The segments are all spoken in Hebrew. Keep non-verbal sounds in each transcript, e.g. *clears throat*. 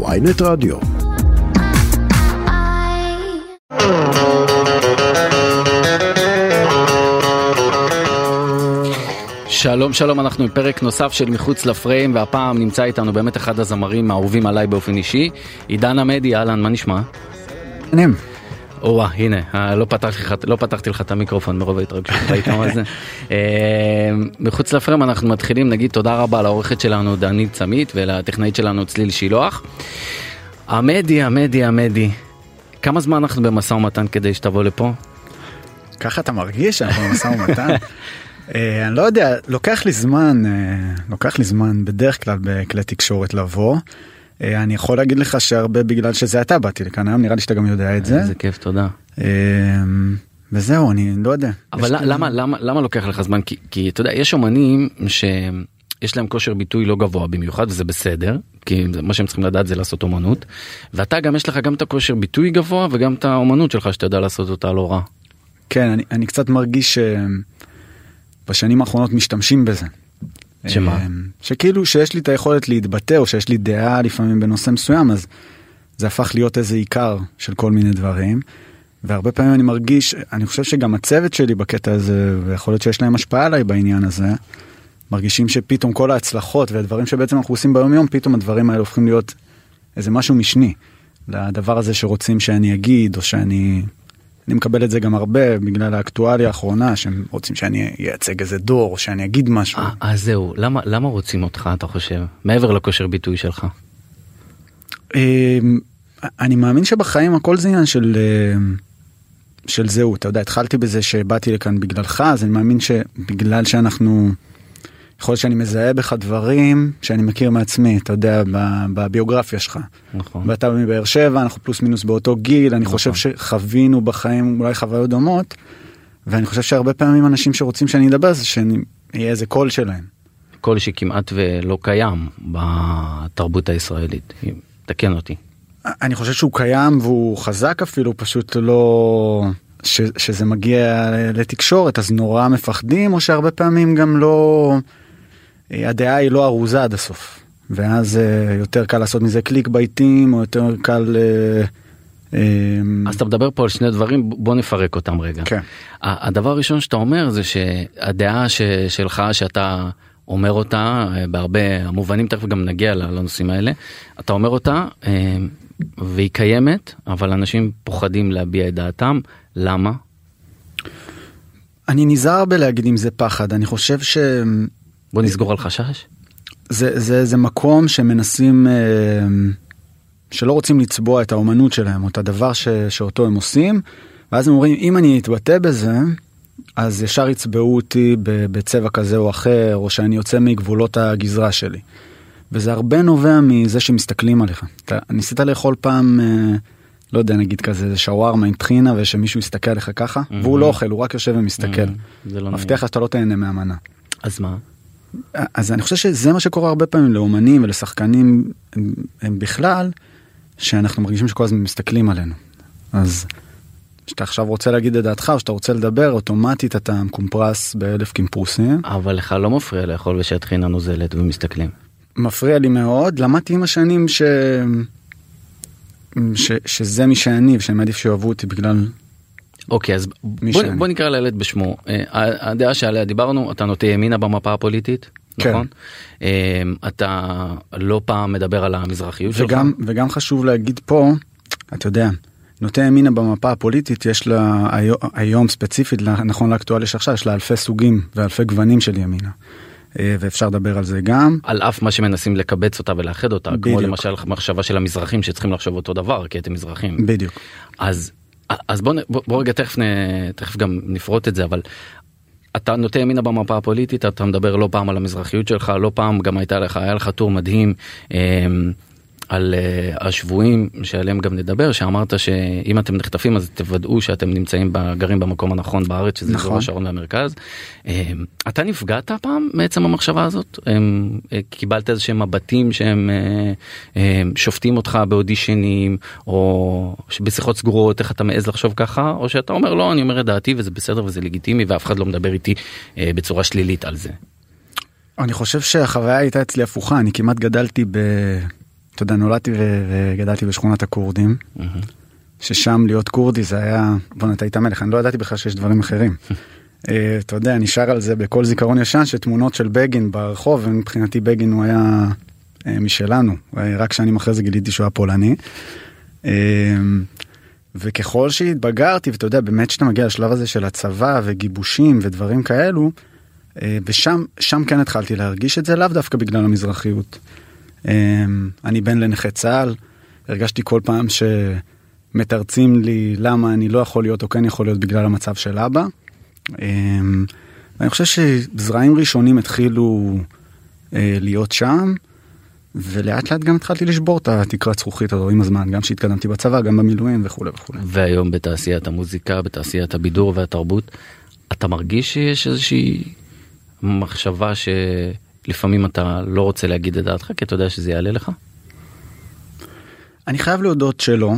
ויינט רדיו. שלום שלום אנחנו בפרק נוסף של מחוץ לפריים והפעם נמצא איתנו באמת אחד הזמרים האהובים עליי באופן אישי עידן עמדי אהלן מה נשמע? מעניינים. או הנה אה, לא פתחתי לא פתחתי לך את המיקרופון מרוב ההתרגשות ראית מה זה. מחוץ לפריים אנחנו מתחילים נגיד תודה רבה לעורכת שלנו דנית צמית ולטכנאית שלנו צליל שילוח. עמדי עמדי עמדי כמה זמן אנחנו במשא ומתן כדי שתבוא לפה? ככה אתה מרגיש שאנחנו במשא ומתן? אה, אני לא יודע, לוקח לי זמן, אה, לוקח לי זמן בדרך כלל בכלי תקשורת לבוא. אה, אני יכול להגיד לך שהרבה בגלל שזה אתה באתי לכאן היום, נראה לי שאתה גם יודע את זה. איזה כיף תודה. אה, וזהו, אני לא יודע. אבל לי- למה למה למה לוקח לך זמן כי כי אתה יודע יש אומנים שיש להם כושר ביטוי לא גבוה במיוחד וזה בסדר כי מה שהם צריכים לדעת זה לעשות אומנות ואתה גם יש לך גם את הכושר ביטוי גבוה וגם את האומנות שלך שאתה יודע לעשות אותה לא רע. כן, אני, אני קצת מרגיש שבשנים האחרונות משתמשים בזה. שמה? אה, שכאילו שיש לי את היכולת להתבטא או שיש לי דעה לפעמים בנושא מסוים אז זה הפך להיות איזה עיקר של כל מיני דברים. והרבה פעמים אני מרגיש, אני חושב שגם הצוות שלי בקטע הזה, ויכול להיות שיש להם השפעה עליי בעניין הזה, מרגישים שפתאום כל ההצלחות והדברים שבעצם אנחנו עושים ביום יום, פתאום הדברים האלה הופכים להיות איזה משהו משני. לדבר הזה שרוצים שאני אגיד, או שאני... אני מקבל את זה גם הרבה בגלל האקטואליה האחרונה, שהם רוצים שאני אייצג איזה דור, שאני אגיד משהו. אה, אז זהו למה למה רוצים אותך אתה חושב מעבר לכושר ביטוי שלך. אמ, אני מאמין שבחיים הכל זה עניין של אמ, של זהות אתה יודע התחלתי בזה שבאתי לכאן בגללך אז אני מאמין שבגלל שאנחנו יכול להיות שאני מזהה בך דברים שאני מכיר מעצמי אתה יודע בביוגרפיה שלך נכון. ואתה מבאר שבע אנחנו פלוס מינוס באותו גיל אני נכון. חושב שחווינו בחיים אולי חוויות דומות ואני חושב שהרבה פעמים אנשים שרוצים שאני אדבר זה שאני אהיה איזה קול שלהם. קול שכמעט ולא קיים בתרבות הישראלית תקן אותי. אני חושב שהוא קיים והוא חזק אפילו פשוט לא ש, שזה מגיע לתקשורת אז נורא מפחדים או שהרבה פעמים גם לא הדעה היא לא ארוזה עד הסוף ואז אה, יותר קל לעשות מזה קליק בייטים או יותר קל. אה, אה, אז אתה מדבר פה על שני דברים בוא נפרק אותם רגע. כן. הדבר הראשון שאתה אומר זה שהדעה ש, שלך שאתה אומר אותה אה, בהרבה מובנים תכף גם נגיע לנושאים האלה אתה אומר אותה אה, והיא קיימת אבל אנשים פוחדים להביע את דעתם למה אני נזהר בלהגיד אם זה פחד אני חושב שזה בוא נסגור על חשש. זה זה מקום שמנסים אה, שלא רוצים לצבוע את האומנות שלהם או את הדבר ש, שאותו הם עושים ואז הם אומרים אם אני אתבטא בזה אז ישר יצבעו אותי בצבע כזה או אחר או שאני יוצא מגבולות הגזרה שלי. וזה הרבה נובע מזה שמסתכלים עליך. אתה ניסית לאכול פעם אה, לא יודע נגיד כזה שווארמה עם טחינה ושמישהו יסתכל עליך ככה והוא לא אוכל הוא רק יושב ומסתכל. זה לא מבטיח לך שאתה לא תהנה מהמנה. אז מה אז אני חושב שזה מה שקורה הרבה פעמים לאומנים ולשחקנים הם, הם בכלל, שאנחנו מרגישים שכל הזמן מסתכלים עלינו. אז כשאתה עכשיו רוצה להגיד את דעתך או שאתה רוצה לדבר אוטומטית אתה מקומפרס באלף קימפרוסים. אבל לך לא מפריע לאכול ושהטחינה נוזלת ומסתכלים. מפריע לי מאוד למדתי עם השנים ש... ש... שזה מי שאני ושאני מעדיף שאוהבו אותי בגלל אוקיי אז בוא. בוא נקרא לילד בשמו אה, הדעה שעליה דיברנו אתה נוטה ימינה במפה הפוליטית כן. נכון אה, אתה לא פעם מדבר על המזרחיות שלך וגם וגם חשוב להגיד פה אתה יודע נוטה ימינה במפה הפוליטית יש לה היום, היום ספציפית נכון לאקטואליה שעכשיו יש לה אלפי סוגים ואלפי גוונים של ימינה. אה, ואפשר לדבר על זה גם על אף מה שמנסים לקבץ אותה ולאחד אותה כמו בדיוק. למשל מחשבה של המזרחים שצריכים לחשוב אותו דבר כי אתם מזרחים בדיוק. אז אז בוא, בוא, בוא רגע תכף, נ, תכף גם נפרוט את זה אבל אתה נוטה ימינה במפה הפוליטית אתה מדבר לא פעם על המזרחיות שלך לא פעם גם הייתה לך היה לך טור מדהים. אה, על uh, השבויים שעליהם גם נדבר שאמרת שאם אתם נחטפים אז תוודאו שאתם נמצאים גרים במקום הנכון בארץ שזה נכון. השרון והמרכז. Um, אתה נפגעת פעם מעצם המחשבה הזאת uh, קיבלת איזה שהם מבטים שהם שופטים אותך באודישנים או בשיחות סגורות איך אתה מעז לחשוב ככה או שאתה אומר לא אני אומר את דעתי וזה בסדר וזה לגיטימי ואף אחד לא מדבר איתי בצורה שלילית על זה. אני חושב שהחוויה הייתה אצלי הפוכה אני כמעט גדלתי ב... אתה יודע, נולדתי וגדלתי בשכונת הכורדים, ששם להיות כורדי זה היה, בוא אתה היית מלך, אני לא ידעתי בכלל שיש דברים אחרים. *laughs* אה, אתה יודע, נשאר על זה בכל זיכרון ישן שתמונות של בגין ברחוב, ומבחינתי בגין הוא היה אה, משלנו, רק שנים אחרי זה גיליתי שהוא היה פולני. וככל שהתבגרתי, ואתה יודע, באמת שאתה מגיע לשלב הזה של הצבא וגיבושים ודברים כאלו, ושם שם כן התחלתי להרגיש את זה, לאו דווקא בגלל המזרחיות. אני בן לנכה צה"ל, הרגשתי כל פעם שמתרצים לי למה אני לא יכול להיות או כן יכול להיות בגלל המצב של אבא. אני חושב שזרעים ראשונים התחילו אה, להיות שם, ולאט לאט גם התחלתי לשבור את התקרת זכוכית הזו עם הזמן, גם שהתקדמתי בצבא, גם במילואים וכולי וכולי. והיום בתעשיית המוזיקה, בתעשיית הבידור והתרבות, אתה מרגיש שיש איזושהי מחשבה שלפעמים אתה לא רוצה להגיד את דעתך, כי אתה יודע שזה יעלה לך? אני חייב להודות שלא.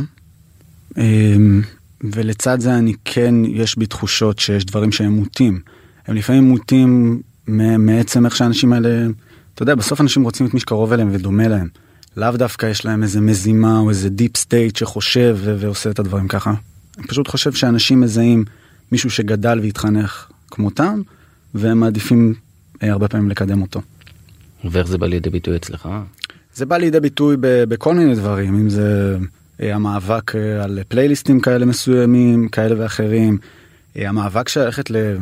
אמ, ולצד זה אני כן, יש בי תחושות שיש דברים שהם מוטים. הם לפעמים מוטים מעצם איך שהאנשים האלה, אתה יודע, בסוף אנשים רוצים את מי שקרוב אליהם ודומה להם. לאו דווקא יש להם איזה מזימה או איזה deep state שחושב ועושה את הדברים ככה. אני פשוט חושב שאנשים מזהים מישהו שגדל והתחנך כמותם, והם מעדיפים אה, הרבה פעמים לקדם אותו. ואיך זה בא לידי ביטוי אצלך? זה בא לידי ביטוי בכל מיני דברים, אם זה אה, המאבק אה, על פלייליסטים כאלה מסוימים, כאלה ואחרים, אה, המאבק של ללכת ל...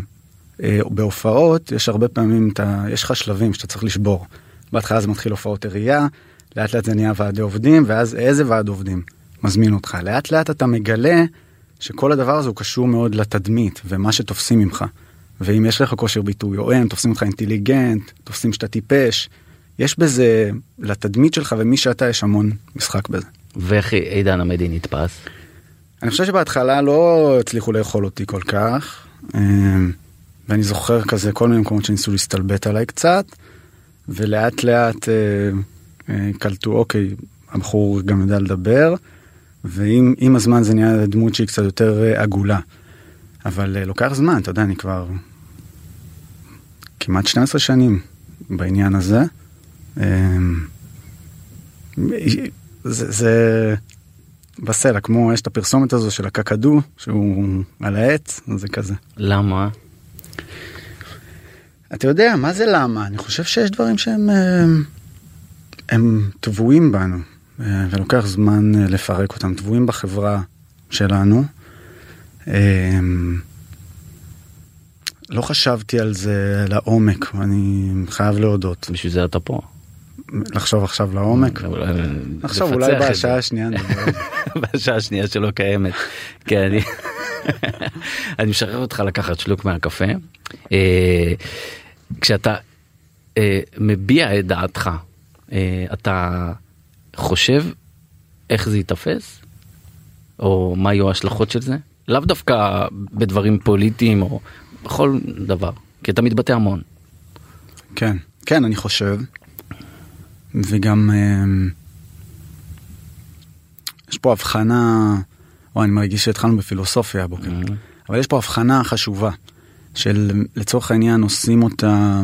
בהופעות, יש הרבה פעמים, אתה, יש לך שלבים שאתה צריך לשבור. בהתחלה זה מתחיל הופעות עירייה, לאט לאט זה נהיה ועדי עובדים, ואז איזה ועד עובדים מזמין אותך. לאט לאט אתה מגלה שכל הדבר הזה הוא קשור מאוד לתדמית ומה שתופסים ממך. ואם יש לך כושר ביטוי או אין, תופסים אותך אינטליגנט, תופסים שאתה טיפש, יש בזה, לתדמית שלך ומי שאתה יש המון משחק בזה. ואיך עידן עמדי נתפס? אני חושב שבהתחלה לא הצליחו לאכול אותי כל כך. אמ, ואני זוכר כזה כל מיני מקומות שניסו להסתלבט עליי קצת, ולאט לאט אה, אה, קלטו, אוקיי, הבחור גם יודע לדבר, ועם הזמן זה נהיה דמות שהיא קצת יותר אה, עגולה. אבל לוקח זמן, אתה יודע, אני כבר כמעט 12 שנים בעניין הזה. אמ, זה, זה בסלע, כמו יש את הפרסומת הזו של הקקדו, שהוא על העץ, זה כזה. למה? אתה יודע, מה זה למה? אני חושב שיש דברים שהם הם, הם טבועים בנו, ולוקח זמן לפרק אותם, טבועים בחברה שלנו. לא חשבתי על זה לעומק, אני חייב להודות. בשביל זה אתה פה. לחשוב עכשיו לעומק. עכשיו אולי בשעה השנייה. *laughs* בשעה השנייה שלא קיימת. כן, אני *laughs* אני משחרר אותך לקחת שלוק מהקפה. אה, כשאתה אה, מביע את דעתך, אה, אתה חושב איך זה ייתפס? או מה יהיו ההשלכות של זה? לאו דווקא בדברים פוליטיים או בכל דבר, כי אתה מתבטא המון. כן, כן, אני חושב. וגם אמ, יש פה הבחנה, או אני מרגיש שהתחלנו בפילוסופיה הבוקר, mm-hmm. אבל יש פה הבחנה חשובה, של לצורך העניין עושים אותה,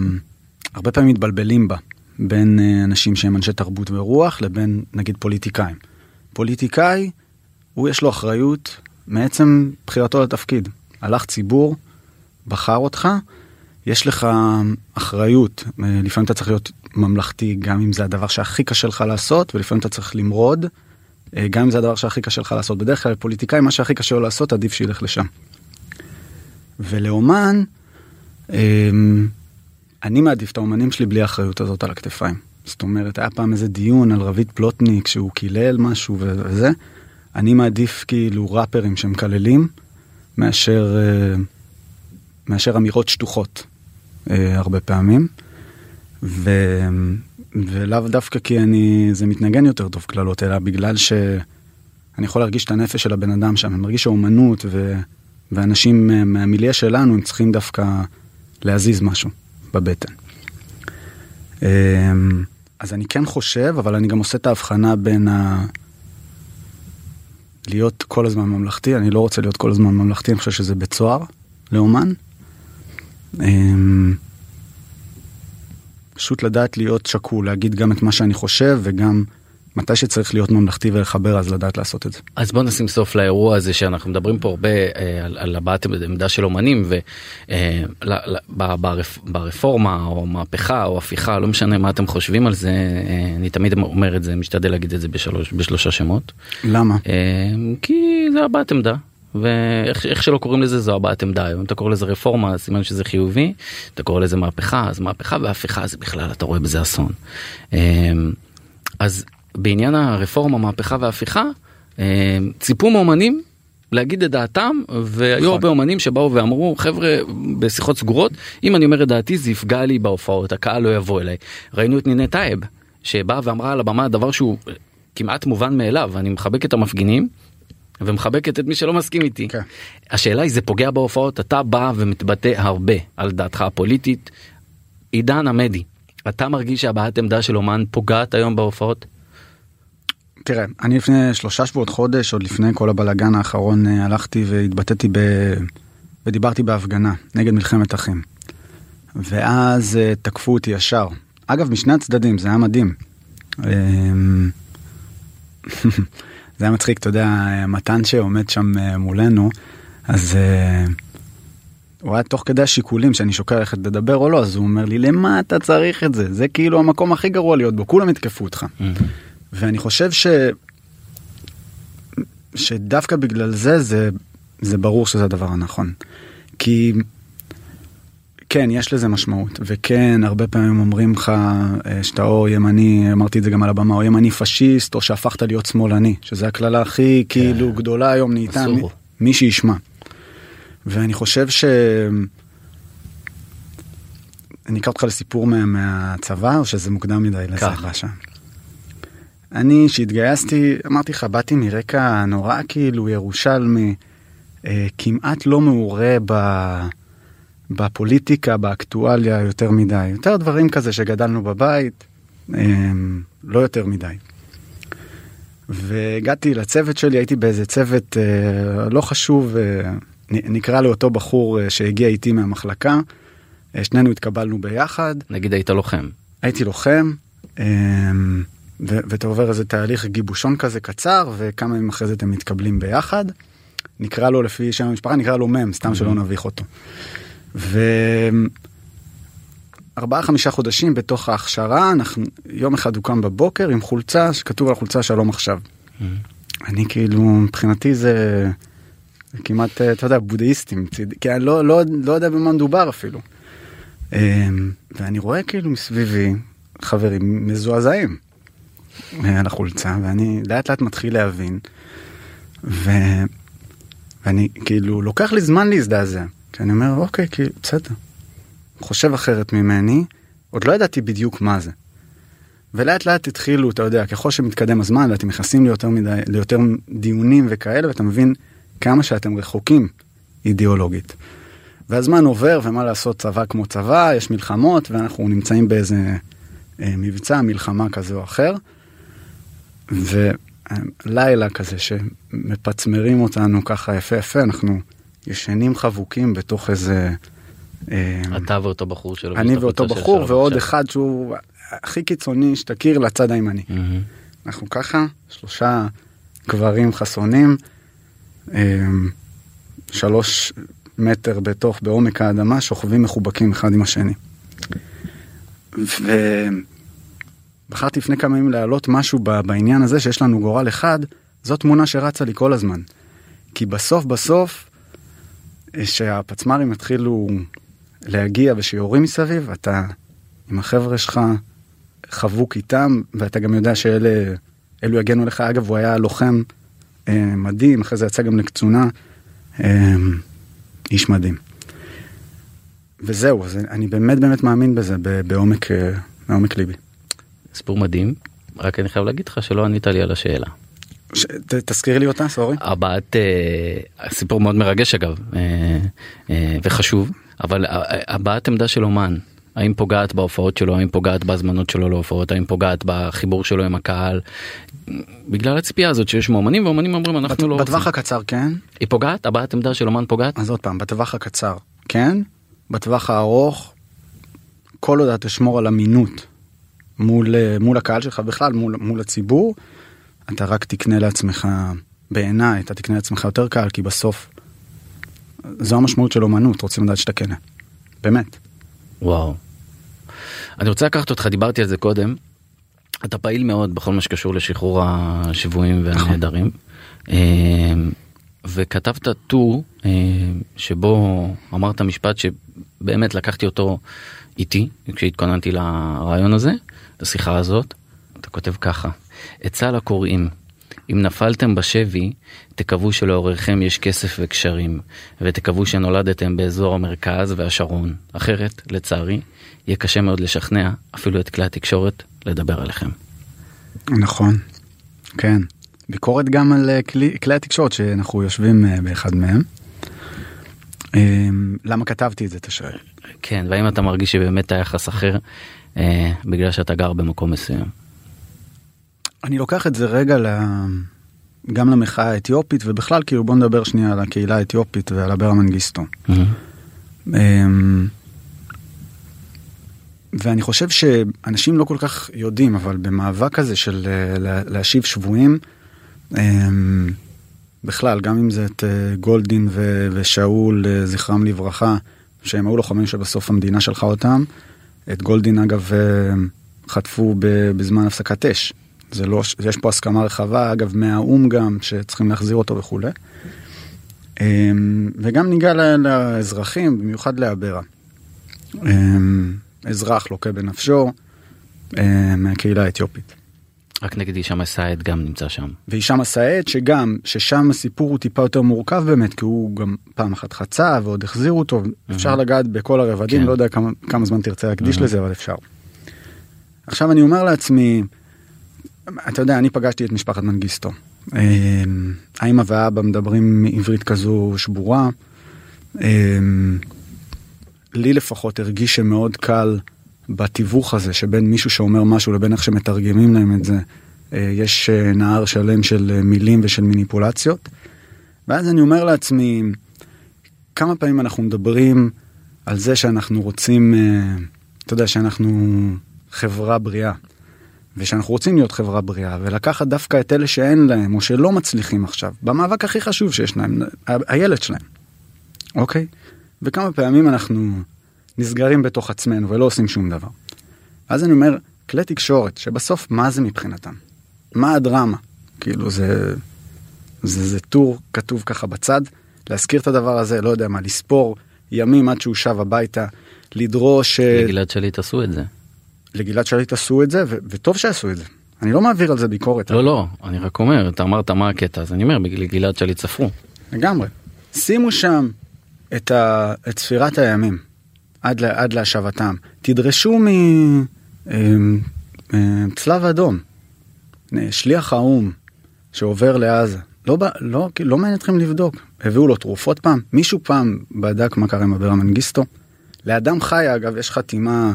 הרבה פעמים מתבלבלים בה, בין אה, אנשים שהם אנשי תרבות ורוח לבין נגיד פוליטיקאים. פוליטיקאי, הוא יש לו אחריות מעצם בחירתו לתפקיד. הלך ציבור, בחר אותך, יש לך אחריות, אה, לפעמים אתה צריך להיות ממלכתי, גם אם זה הדבר שהכי קשה לך לעשות, ולפעמים אתה צריך למרוד, אה, גם אם זה הדבר שהכי קשה לך לעשות. בדרך כלל פוליטיקאי, מה שהכי קשה לו לעשות, עדיף שילך לשם. ולאומן, אמ, אני מעדיף את האומנים שלי בלי האחריות הזאת על הכתפיים. זאת אומרת, היה פעם איזה דיון על רביד פלוטניק שהוא קילל משהו וזה, אני מעדיף כאילו ראפרים שמקללים, מאשר, אה, מאשר אמירות שטוחות. אה, הרבה פעמים. ו... ולאו דווקא כי אני, זה מתנגן יותר טוב קללות, אלא בגלל שאני יכול להרגיש את הנפש של הבן אדם שם, אני מרגיש שהאומנות ו... ואנשים מהמיליה שלנו הם צריכים דווקא להזיז משהו בבטן. אמ, אז אני כן חושב, אבל אני גם עושה את ההבחנה בין ה... להיות כל הזמן ממלכתי, אני לא רוצה להיות כל הזמן ממלכתי, אני חושב שזה בית סוהר לאומן. אמ, פשוט לדעת להיות שקול, להגיד גם את מה שאני חושב וגם מתי שצריך להיות ממלכתי ולחבר אז לדעת לעשות את זה. אז בוא נשים סוף לאירוע הזה שאנחנו מדברים פה הרבה אה, על, על הבעת עמדה של אומנים וברפורמה או מהפכה או הפיכה לא משנה מה אתם חושבים על זה אה, אני תמיד אומר את זה משתדל להגיד את זה בשלוש בשלושה שמות. למה? אה, כי זה הבעת עמדה. ואיך שלא קוראים לזה זו הבעת עמדה אם אתה קורא לזה רפורמה סימן שזה חיובי אתה קורא לזה מהפכה אז מהפכה והפיכה זה בכלל אתה רואה בזה אסון. אז בעניין הרפורמה מהפכה והפיכה ציפו מאומנים להגיד את דעתם והיו נכון. הרבה אומנים שבאו ואמרו חבר'ה בשיחות סגורות אם אני אומר את דעתי זה יפגע לי בהופעות הקהל לא יבוא אליי ראינו את נינט טייב שבאה ואמרה על הבמה דבר שהוא כמעט מובן מאליו אני מחבק את המפגינים ומחבקת את מי שלא מסכים איתי. כן. השאלה היא זה פוגע בהופעות אתה בא ומתבטא הרבה על דעתך הפוליטית. עידן עמדי אתה מרגיש שהבעת עמדה של אומן פוגעת היום בהופעות? תראה אני לפני שלושה שבועות חודש עוד לפני כל הבלגן האחרון אה, הלכתי והתבטאתי ב... ודיברתי בהפגנה נגד מלחמת אחים. ואז uh, תקפו אותי ישר אגב משני הצדדים זה היה מדהים. *laughs* זה היה מצחיק, אתה יודע, מתן שעומד שם אה, מולנו, אז uh, הוא היה תוך כדי השיקולים שאני שוקל ללכת לדבר או לא, אז הוא אומר לי, למה אתה צריך את זה? זה כאילו המקום הכי גרוע להיות בו, כולם יתקפו אותך. Mm-hmm. ואני חושב ש... שדווקא בגלל זה, זה, זה ברור שזה הדבר הנכון. כי כן, יש לזה משמעות, וכן, הרבה פעמים אומרים לך אה, שאתה או ימני, אמרתי את זה גם על הבמה, או ימני פשיסט, או שהפכת להיות שמאלני, שזה הקללה הכי כן. כאילו גדולה היום נהייתה, מי, מי שישמע. ואני חושב ש... אני אקח אותך לסיפור מה, מהצבא, או שזה מוקדם מדי לזה בשעה? אני, שהתגייסתי, אמרתי לך, באתי מרקע נורא כאילו ירושלמי, אה, כמעט לא מעורה ב... בפוליטיקה, באקטואליה יותר מדי. יותר דברים כזה שגדלנו בבית, אמ, לא יותר מדי. והגעתי לצוות שלי, הייתי באיזה צוות אה, לא חשוב, אה, נקרא לאותו בחור אה, שהגיע איתי מהמחלקה. שנינו התקבלנו ביחד. נגיד היית לוחם. הייתי לוחם, אמ, ואתה עובר איזה תהליך גיבושון כזה קצר, וכמה ימים אחרי זה אתם מתקבלים ביחד. נקרא לו לפי שם המשפחה, נקרא לו מ', סתם שלא נביך אותו. וארבעה חמישה חודשים בתוך ההכשרה, אנחנו, יום אחד הוא קם בבוקר עם חולצה שכתוב על החולצה שלום עכשיו. אני כאילו, מבחינתי זה, כמעט, אתה יודע, בודהיסטים, כי אני לא, לא, לא יודע במה מדובר אפילו. אמ, ואני רואה כאילו מסביבי חברים מזועזעים על החולצה, ואני לאט לאט מתחיל להבין, ו... ואני כאילו, לוקח לי זמן להזדעזע. כי אני אומר, אוקיי, כי בסדר. חושב אחרת ממני, עוד לא ידעתי בדיוק מה זה. ולאט לאט התחילו, אתה יודע, ככל שמתקדם הזמן ואתם נכנסים ליותר, מדי, ליותר דיונים וכאלה, ואתה מבין כמה שאתם רחוקים אידיאולוגית. והזמן עובר, ומה לעשות, צבא כמו צבא, יש מלחמות, ואנחנו נמצאים באיזה אה, מבצע, מלחמה כזה או אחר. ולילה כזה שמפצמרים אותנו ככה יפה יפה, אנחנו ישנים חבוקים בתוך איזה... אה, אתה ואותו בחור שלו. אני ואותו בחור ועוד אחד שהוא הכי קיצוני שתכיר לצד הימני. אנחנו ככה שלושה גברים חסונים אה, שלוש מטר בתוך בעומק האדמה שוכבים מחובקים אחד עם השני. ובחרתי לפני כמה ימים להעלות משהו בעניין הזה שיש לנו גורל אחד זו תמונה שרצה לי כל הזמן. כי בסוף בסוף שהפצמ"רים יתחילו להגיע ושיורים מסביב, אתה עם החבר'ה שלך חבוק איתם, ואתה גם יודע שאלה, אלו יגנו לך. אגב, הוא היה לוחם אה, מדהים, אחרי זה יצא גם לקצונה, אה, איש מדהים. וזהו, אז אני באמת באמת מאמין בזה בעומק, אה, בעומק ליבי. סיפור מדהים, רק אני חייב להגיד לך שלא ענית לי על השאלה. ש... ת, תזכיר לי אותה סורי. הבעת אה, סיפור מאוד מרגש אגב אה, אה, וחשוב אבל הבעת עמדה של אומן האם פוגעת בהופעות שלו האם פוגעת בהזמנות שלו להופעות האם פוגעת בחיבור שלו עם הקהל בגלל הציפייה הזאת שיש מאומנים ואומנים אומרים אנחנו בת, לא רוצים. בטווח הקצר כן. היא פוגעת הבעת עמדה של אומן פוגעת. אז עוד פעם בטווח הקצר כן בטווח הארוך כל עוד אתה תשמור על אמינות מול, אה, מול הקהל שלך בכלל, מול, מול הציבור, אתה רק תקנה לעצמך, בעיניי, אתה תקנה לעצמך יותר קהל, כי בסוף, זו המשמעות של אומנות, רוצים לדעת שאתה קנה. באמת. וואו. אני רוצה לקחת אותך, דיברתי על זה קודם. אתה פעיל מאוד בכל מה שקשור לשחרור השבויים והנעדרים. אה, וכתבת טור אה, שבו אמרת משפט שבאמת לקחתי אותו איתי כשהתכוננתי לרעיון הזה, לשיחה הזאת. אתה כותב ככה, עצה לקוראים, אם נפלתם בשבי, תקוו שלעורכם יש כסף וקשרים, ותקוו שנולדתם באזור המרכז והשרון. אחרת, לצערי, יהיה קשה מאוד לשכנע אפילו את כלי התקשורת לדבר עליכם. נכון, כן. ביקורת גם על אה, כלי, כלי התקשורת שאנחנו יושבים אה, באחד מהם. אמ, למה כתבתי את זה אתה שואל? כן, והאם אתה מרגיש שבאמת היחס אחר אה, בגלל שאתה גר במקום מסוים? אני לוקח את זה רגע ל... גם למחאה האתיופית ובכלל כאילו בוא נדבר שנייה על הקהילה האתיופית ועל אברה מנגיסטו. Mm-hmm. ואני חושב שאנשים לא כל כך יודעים אבל במאבק הזה של להשיב שבויים אמ, בכלל, גם אם זה את אה, גולדין ו- ושאול, אה, זכרם לברכה, שהם היו לוחמים שבסוף המדינה שלחה אותם. את גולדין, אגב, אה, חטפו בזמן הפסקת אש. זה לא, יש פה הסכמה רחבה, אגב, מהאו"ם גם, שצריכים להחזיר אותו וכולי. אמ, וגם ניגע לאזרחים, במיוחד לאברה. אמ, אזרח לוקה בנפשו מהקהילה האתיופית. רק נגיד הישאם א-סייד גם נמצא שם. והישאם א-סייד שגם, ששם הסיפור הוא טיפה יותר מורכב באמת, כי הוא גם פעם אחת חצה ועוד החזירו אותו, mm-hmm. אפשר לגעת בכל הרבדים, כן. לא יודע כמה, כמה זמן תרצה להקדיש mm-hmm. לזה, אבל אפשר. עכשיו אני אומר לעצמי, אתה יודע, אני פגשתי את משפחת מנגיסטו. אמ, האמא והאבא מדברים עברית כזו שבורה. אמ, לי לפחות הרגיש שמאוד קל בתיווך הזה שבין מישהו שאומר משהו לבין איך שמתרגמים להם את זה, אה, יש אה, נהר שלם של אה, מילים ושל מניפולציות. ואז אני אומר לעצמי, כמה פעמים אנחנו מדברים על זה שאנחנו רוצים, אתה יודע, שאנחנו חברה בריאה, ושאנחנו רוצים להיות חברה בריאה, ולקחת דווקא את אלה שאין להם, או שלא מצליחים עכשיו, במאבק הכי חשוב שיש להם, הילד שלהם, אוקיי? וכמה פעמים אנחנו נסגרים בתוך עצמנו ולא עושים שום דבר. אז אני אומר, כלי תקשורת, שבסוף מה זה מבחינתם? מה הדרמה? כאילו זה, זה, זה טור כתוב ככה בצד, להזכיר את הדבר הזה, לא יודע מה, לספור ימים עד שהוא שב הביתה, לדרוש... אה, לגלעד שליט עשו את זה. לגלעד שליט עשו את זה, ו- וטוב שעשו את זה. אני לא מעביר על זה ביקורת. לא, לא, אני רק אומר, אתה אמרת מה הקטע, אז אני אומר, לגלעד שליט ספרו. לגמרי. שימו שם את, ה- את ספירת הימים. עד, עד להשבתם. תדרשו מצלב אה, אדום, שליח האו"ם שעובר לעזה. לא, לא, לא מעניין אתכם לבדוק. הביאו לו תרופות פעם? מישהו פעם בדק מה קרה עם אברה מנגיסטו? לאדם חי אגב יש חתימה,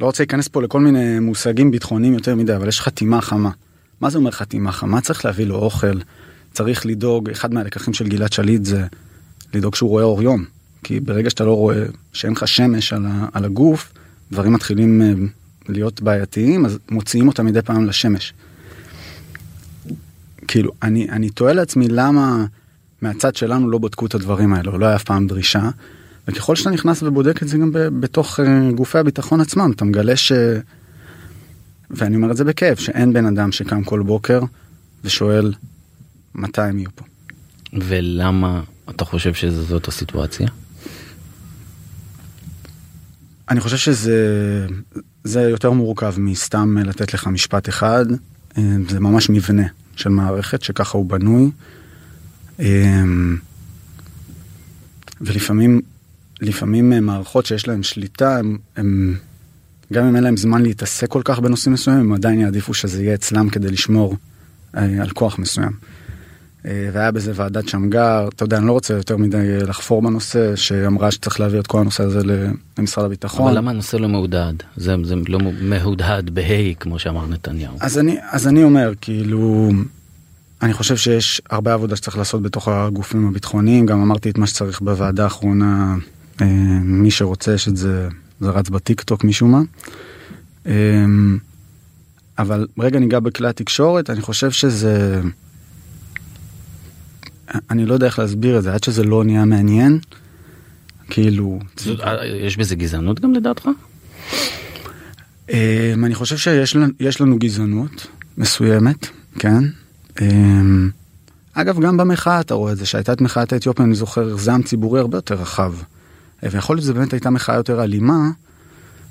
לא רוצה להיכנס פה לכל מיני מושגים ביטחוניים יותר מדי, אבל יש חתימה חמה. מה זה אומר חתימה חמה? צריך להביא לו אוכל, צריך לדאוג, אחד מהלקחים של גלעד שליט זה לדאוג שהוא רואה אור יום. כי ברגע שאתה לא רואה שאין לך שמש על, על הגוף, דברים מתחילים אה, להיות בעייתיים, אז מוציאים אותם מדי פעם לשמש. כאילו, אני, אני תוהה לעצמי למה מהצד שלנו לא בדקו את הדברים האלו, לא היה אף פעם דרישה, וככל שאתה נכנס ובודק את זה גם בתוך אה, גופי הביטחון עצמם, אתה מגלה ש... ואני אומר את זה בכאב, שאין בן אדם שקם כל בוקר ושואל מתי הם יהיו פה. ולמה אתה חושב שזאת הסיטואציה? אני חושב שזה זה יותר מורכב מסתם לתת לך משפט אחד, אה, זה ממש מבנה של מערכת שככה הוא בנוי. אה, ולפעמים לפעמים אה, מערכות שיש להן שליטה, הם, הם, גם אם אין להם זמן להתעסק כל כך בנושאים מסוימים, הם עדיין יעדיפו שזה יהיה אצלם כדי לשמור על כוח מסוים. אה, והיה בזה ועדת שמגר, אתה יודע, אני לא רוצה יותר מדי אה, לחפור בנושא, שאמרה שצריך להעביר את כל הנושא הזה למשרד הביטחון. אבל למה הנושא לא מהודהד? זה, זה לא מהודהד בה"א, כמו שאמר נתניהו. אז אני, אז אני אומר, כאילו, אני חושב שיש הרבה עבודה שצריך לעשות בתוך הגופים הביטחוניים, גם אמרתי את מה שצריך בוועדה האחרונה, אה, מי שרוצה שאת זה, זה רץ בטיק טוק משום מה. אבל רגע ניגע בכלי התקשורת, אני חושב שזה... אני לא יודע איך להסביר את זה, עד שזה לא נהיה מעניין, כאילו... יש בזה גזענות גם לדעתך? אני חושב שיש לנו, לנו גזענות מסוימת, כן. אגב, גם במחאה אתה רואה את זה, שהייתה את מחאת האתיופיה, אני זוכר, זעם ציבורי הרבה יותר רחב. ויכול להיות שזו באמת הייתה מחאה יותר אלימה,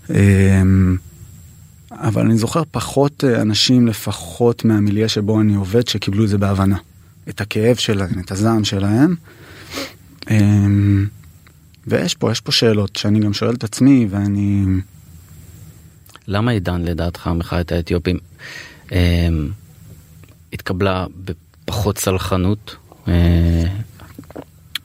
אמ, אבל אני זוכר פחות אה, אנשים, לפחות מהמיליה שבו אני עובד, שקיבלו את זה בהבנה. את הכאב שלהם, את הזעם שלהם. ויש פה, יש פה שאלות שאני גם שואל את עצמי, ואני... למה עידן לדעתך מחאת האתיופים אה, התקבלה בפחות סלחנות?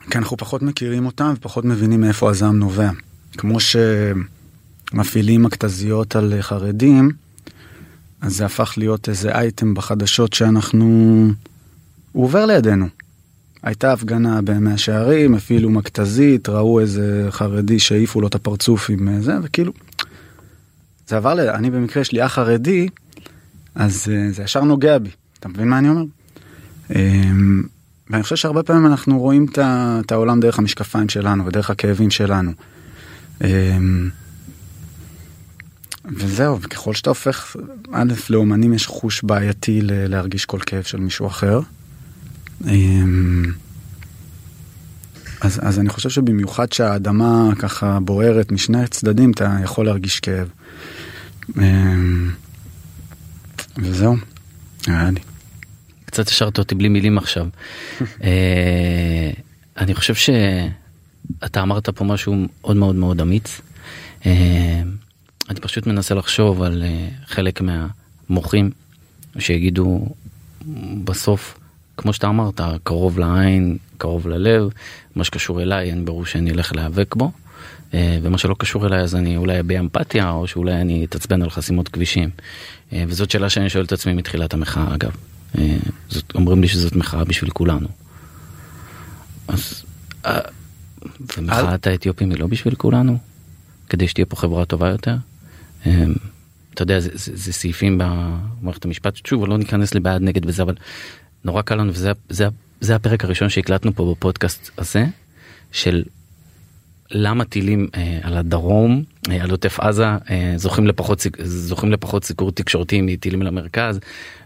כי אנחנו פחות מכירים אותם ופחות מבינים מאיפה הזעם נובע. כמו שמפעילים מכתזיות על חרדים, אז זה הפך להיות איזה אייטם בחדשות שאנחנו... הוא עובר לידינו. הייתה הפגנה במאה שערים, הפעילו מכתזית, ראו איזה חרדי שהעיפו לו את הפרצוף עם זה, וכאילו, זה עבר ל... אני במקרה יש לי אח חרדי, אז אה, זה ישר נוגע בי. אתה מבין מה אני אומר? ואני חושב שהרבה פעמים אנחנו רואים את העולם דרך המשקפיים שלנו ודרך הכאבים שלנו. אמ, וזהו, וככל שאתה הופך, א', לאומנים יש חוש בעייתי להרגיש כל כאב של מישהו אחר. אמ, אז, אז אני חושב שבמיוחד שהאדמה ככה בוערת משני הצדדים, אתה יכול להרגיש כאב. אמ, וזהו, היה לי. קצת השארת אותי בלי מילים עכשיו. *laughs* אה, אני חושב שאתה אמרת פה משהו מאוד מאוד מאוד אמיץ. אה, אני פשוט מנסה לחשוב על אה, חלק מהמוחים שיגידו בסוף, כמו שאתה אמרת, קרוב לעין, קרוב ללב, מה שקשור אליי, אין ברור שאני אלך להיאבק בו. ומה שלא קשור אליי אז אני אולי אביע אמפתיה או שאולי אני אתעצבן על חסימות כבישים. וזאת שאלה שאני שואל את עצמי מתחילת המחאה אגב. אה, זאת, אומרים לי שזאת מחאה בשביל כולנו. אז ומחאת האתיופים היא לא בשביל כולנו? כדי שתהיה פה חברה טובה יותר? אתה יודע, זה, זה, זה סעיפים במערכת המשפט, שוב, לא ניכנס לבעד נגד וזה, אבל נורא קל לנו, וזה זה, זה הפרק הראשון שהקלטנו פה בפודקאסט הזה, של למה טילים אה, על הדרום, אה, על עוטף עזה, אה, זוכים, לפחות, זוכים לפחות סיקור תקשורתי מטילים למרכז,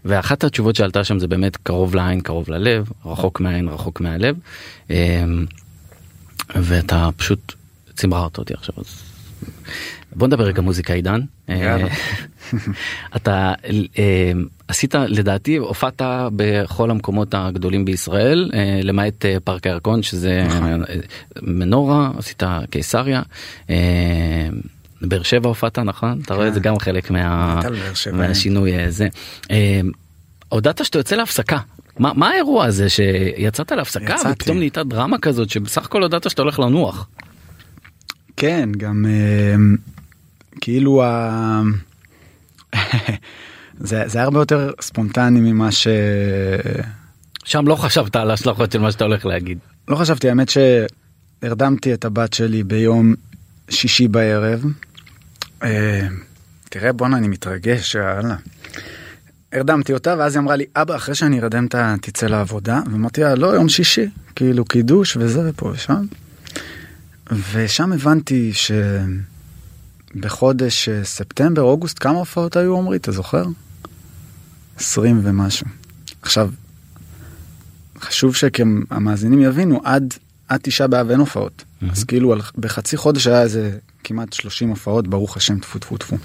ואחת התשובות שעלתה שם זה באמת קרוב לעין, קרוב ללב, רחוק מהעין, רחוק מהלב, אה, ואתה פשוט צמררת אותי עכשיו. אז... בוא נדבר רגע מוזיקה עידן. אה, אתה אה, עשית לדעתי הופעת בכל המקומות הגדולים בישראל אה, למעט פארק הירקון שזה נכון. מנורה עשית קיסריה. באר שבע הופעת נכון אתה רואה את זה כן. גם חלק מהשינוי הזה. הודעת שאתה יוצא להפסקה מה, מה האירוע הזה שיצאת להפסקה ופתאום נהייתה דרמה כזאת שבסך הכל הודעת שאתה הולך לנוח. כן גם כאילו ה... *laughs* זה, זה הרבה יותר ספונטני ממה ש... שם לא חשבת על ההשלכות של מה שאתה הולך להגיד. לא חשבתי, האמת שהרדמתי את הבת שלי ביום שישי בערב. אה, תראה בואנה אני מתרגש, יאללה. הרדמתי אותה ואז היא אמרה לי אבא אחרי שאני ארדם אתה תצא לעבודה ואמרתי לה לא יום שישי כאילו קידוש וזה ופה ושם. ושם הבנתי ש... בחודש אה, ספטמבר, אוגוסט, כמה הופעות היו עמרי, אתה זוכר? 20 ומשהו. עכשיו, חשוב שהמאזינים יבינו, עד, עד תשעה באב אין הופעות. Mm-hmm. אז כאילו בחצי חודש היה איזה כמעט 30 הופעות, ברוך השם, טפו טפו טפו.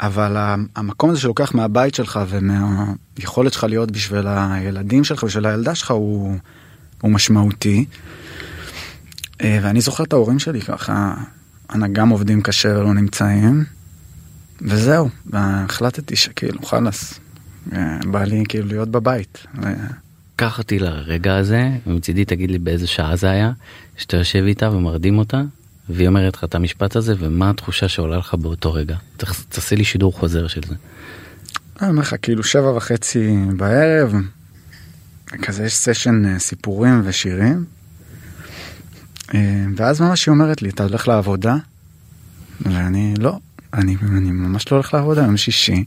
אבל המקום הזה שלוקח מהבית שלך ומהיכולת שלך להיות בשביל הילדים שלך, בשביל הילדה שלך, הוא, הוא משמעותי. אה, ואני זוכר את ההורים שלי ככה, גם עובדים קשה ולא נמצאים, וזהו, והחלטתי שכאילו חלאס, אה, בא לי כאילו להיות בבית. קח אותי לרגע הזה, ומצידי תגיד לי באיזה שעה זה היה, שאתה יושב איתה ומרדים אותה, והיא אומרת לך את המשפט הזה, ומה התחושה שעולה לך באותו רגע. תעשה לי שידור חוזר של זה. אני אומר לך, כאילו שבע וחצי בערב, כזה יש סשן אה, סיפורים ושירים, אה, ואז ממש היא אומרת לי, אתה הולך לעבודה? ואני לא, אני, אני ממש לא הולך לעבודה, יום שישי.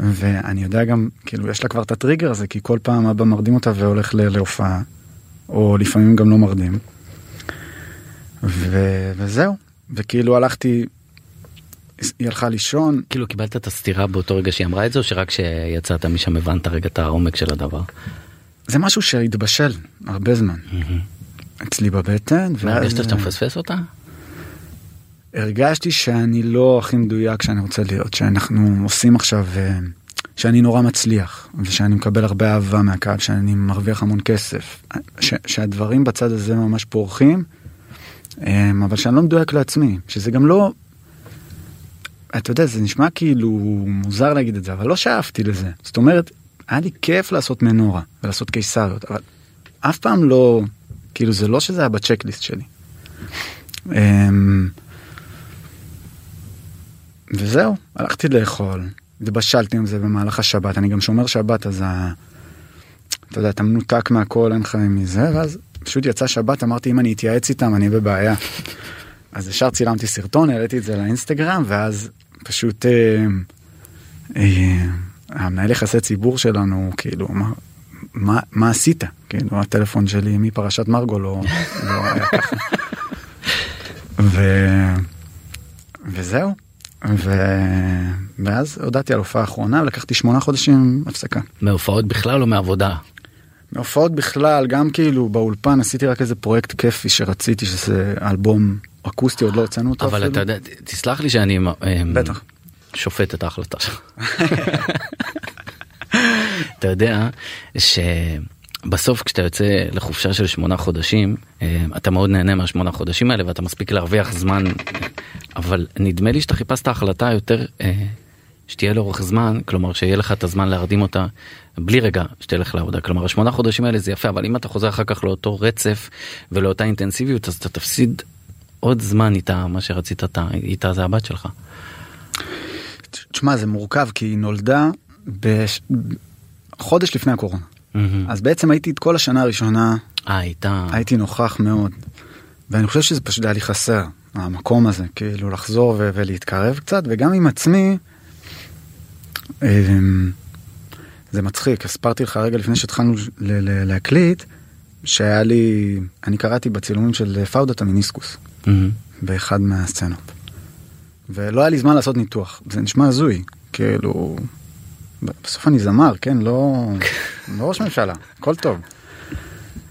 ואני יודע גם, כאילו, יש לה כבר את הטריגר הזה, כי כל פעם אבא מרדים אותה והולך ל- להופעה, או לפעמים גם לא מרדים. ו- וזהו, וכאילו הלכתי, היא הלכה לישון, כאילו קיבלת את הסתירה באותו רגע שהיא אמרה את זה או שרק כשיצאת משם הבנת רגע את העומק של הדבר? זה משהו שהתבשל הרבה זמן אצלי בבטן. הרגשת שאתה מפספס אותה? הרגשתי שאני לא הכי מדויק שאני רוצה להיות, שאנחנו עושים עכשיו, אה, שאני נורא מצליח, ושאני מקבל הרבה אהבה מהקהל, שאני מרוויח המון כסף, ש, שהדברים בצד הזה ממש פורחים, אה, אבל שאני לא מדויק לעצמי, שזה גם לא, אתה יודע, זה נשמע כאילו מוזר להגיד את זה, אבל לא שאפתי לזה. זאת אומרת, היה לי כיף לעשות מנורה ולעשות קיסריות, אבל אף פעם לא, כאילו זה לא שזה היה בצ'קליסט שלי. אמ, וזהו, הלכתי לאכול, התבשלתי עם זה במהלך השבת, אני גם שומר שבת אז ה... אתה יודע, אתה מנותק מהכל, אין לך מזה, ואז פשוט יצא שבת, אמרתי אם אני אתייעץ איתם אני בבעיה. אז ישר צילמתי סרטון, העליתי את זה לאינסטגרם, ואז פשוט אה, אה, המנהל יחסי ציבור שלנו, כאילו, מה, מה, מה עשית? כאילו, הטלפון שלי מפרשת מרגו לא, לא היה ככה. ו... וזהו. ו... ואז הודעתי על הופעה האחרונה ולקחתי שמונה חודשים הפסקה. מהופעות בכלל או מעבודה? מהופעות בכלל, גם כאילו באולפן עשיתי רק איזה פרויקט כיפי שרציתי שזה אלבום אקוסטי, עוד לא הוצאנו אותו אבל אפילו. אתה יודע, תסלח לי שאני אה, בטח. שופט את ההחלטה שלך. *laughs* אתה יודע שבסוף כשאתה יוצא לחופשה של שמונה חודשים אה, אתה מאוד נהנה מהשמונה חודשים האלה ואתה מספיק להרוויח זמן אבל נדמה לי שאתה חיפשת החלטה יותר אה, שתהיה לאורך זמן כלומר שיהיה לך את הזמן להרדים אותה בלי רגע שתלך לעבודה כלומר השמונה חודשים האלה זה יפה אבל אם אתה חוזר אחר כך לאותו רצף ולאותה אינטנסיביות אז אתה תפסיד עוד זמן איתה מה שרצית אתה איתה זה הבת שלך. תשמע, זה מורכב כי היא נולדה בש... חודש לפני הקורונה. אז בעצם הייתי את כל השנה הראשונה, אה איתה הייתי נוכח מאוד. ואני חושב שזה פשוט היה לי חסר, המקום הזה, כאילו לחזור ו- ולהתקרב קצת, וגם עם עצמי, אמ, זה מצחיק, הסברתי לך רגע לפני שהתחלנו ל- ל- להקליט, שהיה לי, אני קראתי בצילומים של פאודת המיניסקוס, מהמם. באחד מהסצנות. ולא היה לי זמן לעשות ניתוח, זה נשמע הזוי, כאילו, בסוף אני זמר, כן, לא, לא ראש ממשלה, הכל טוב.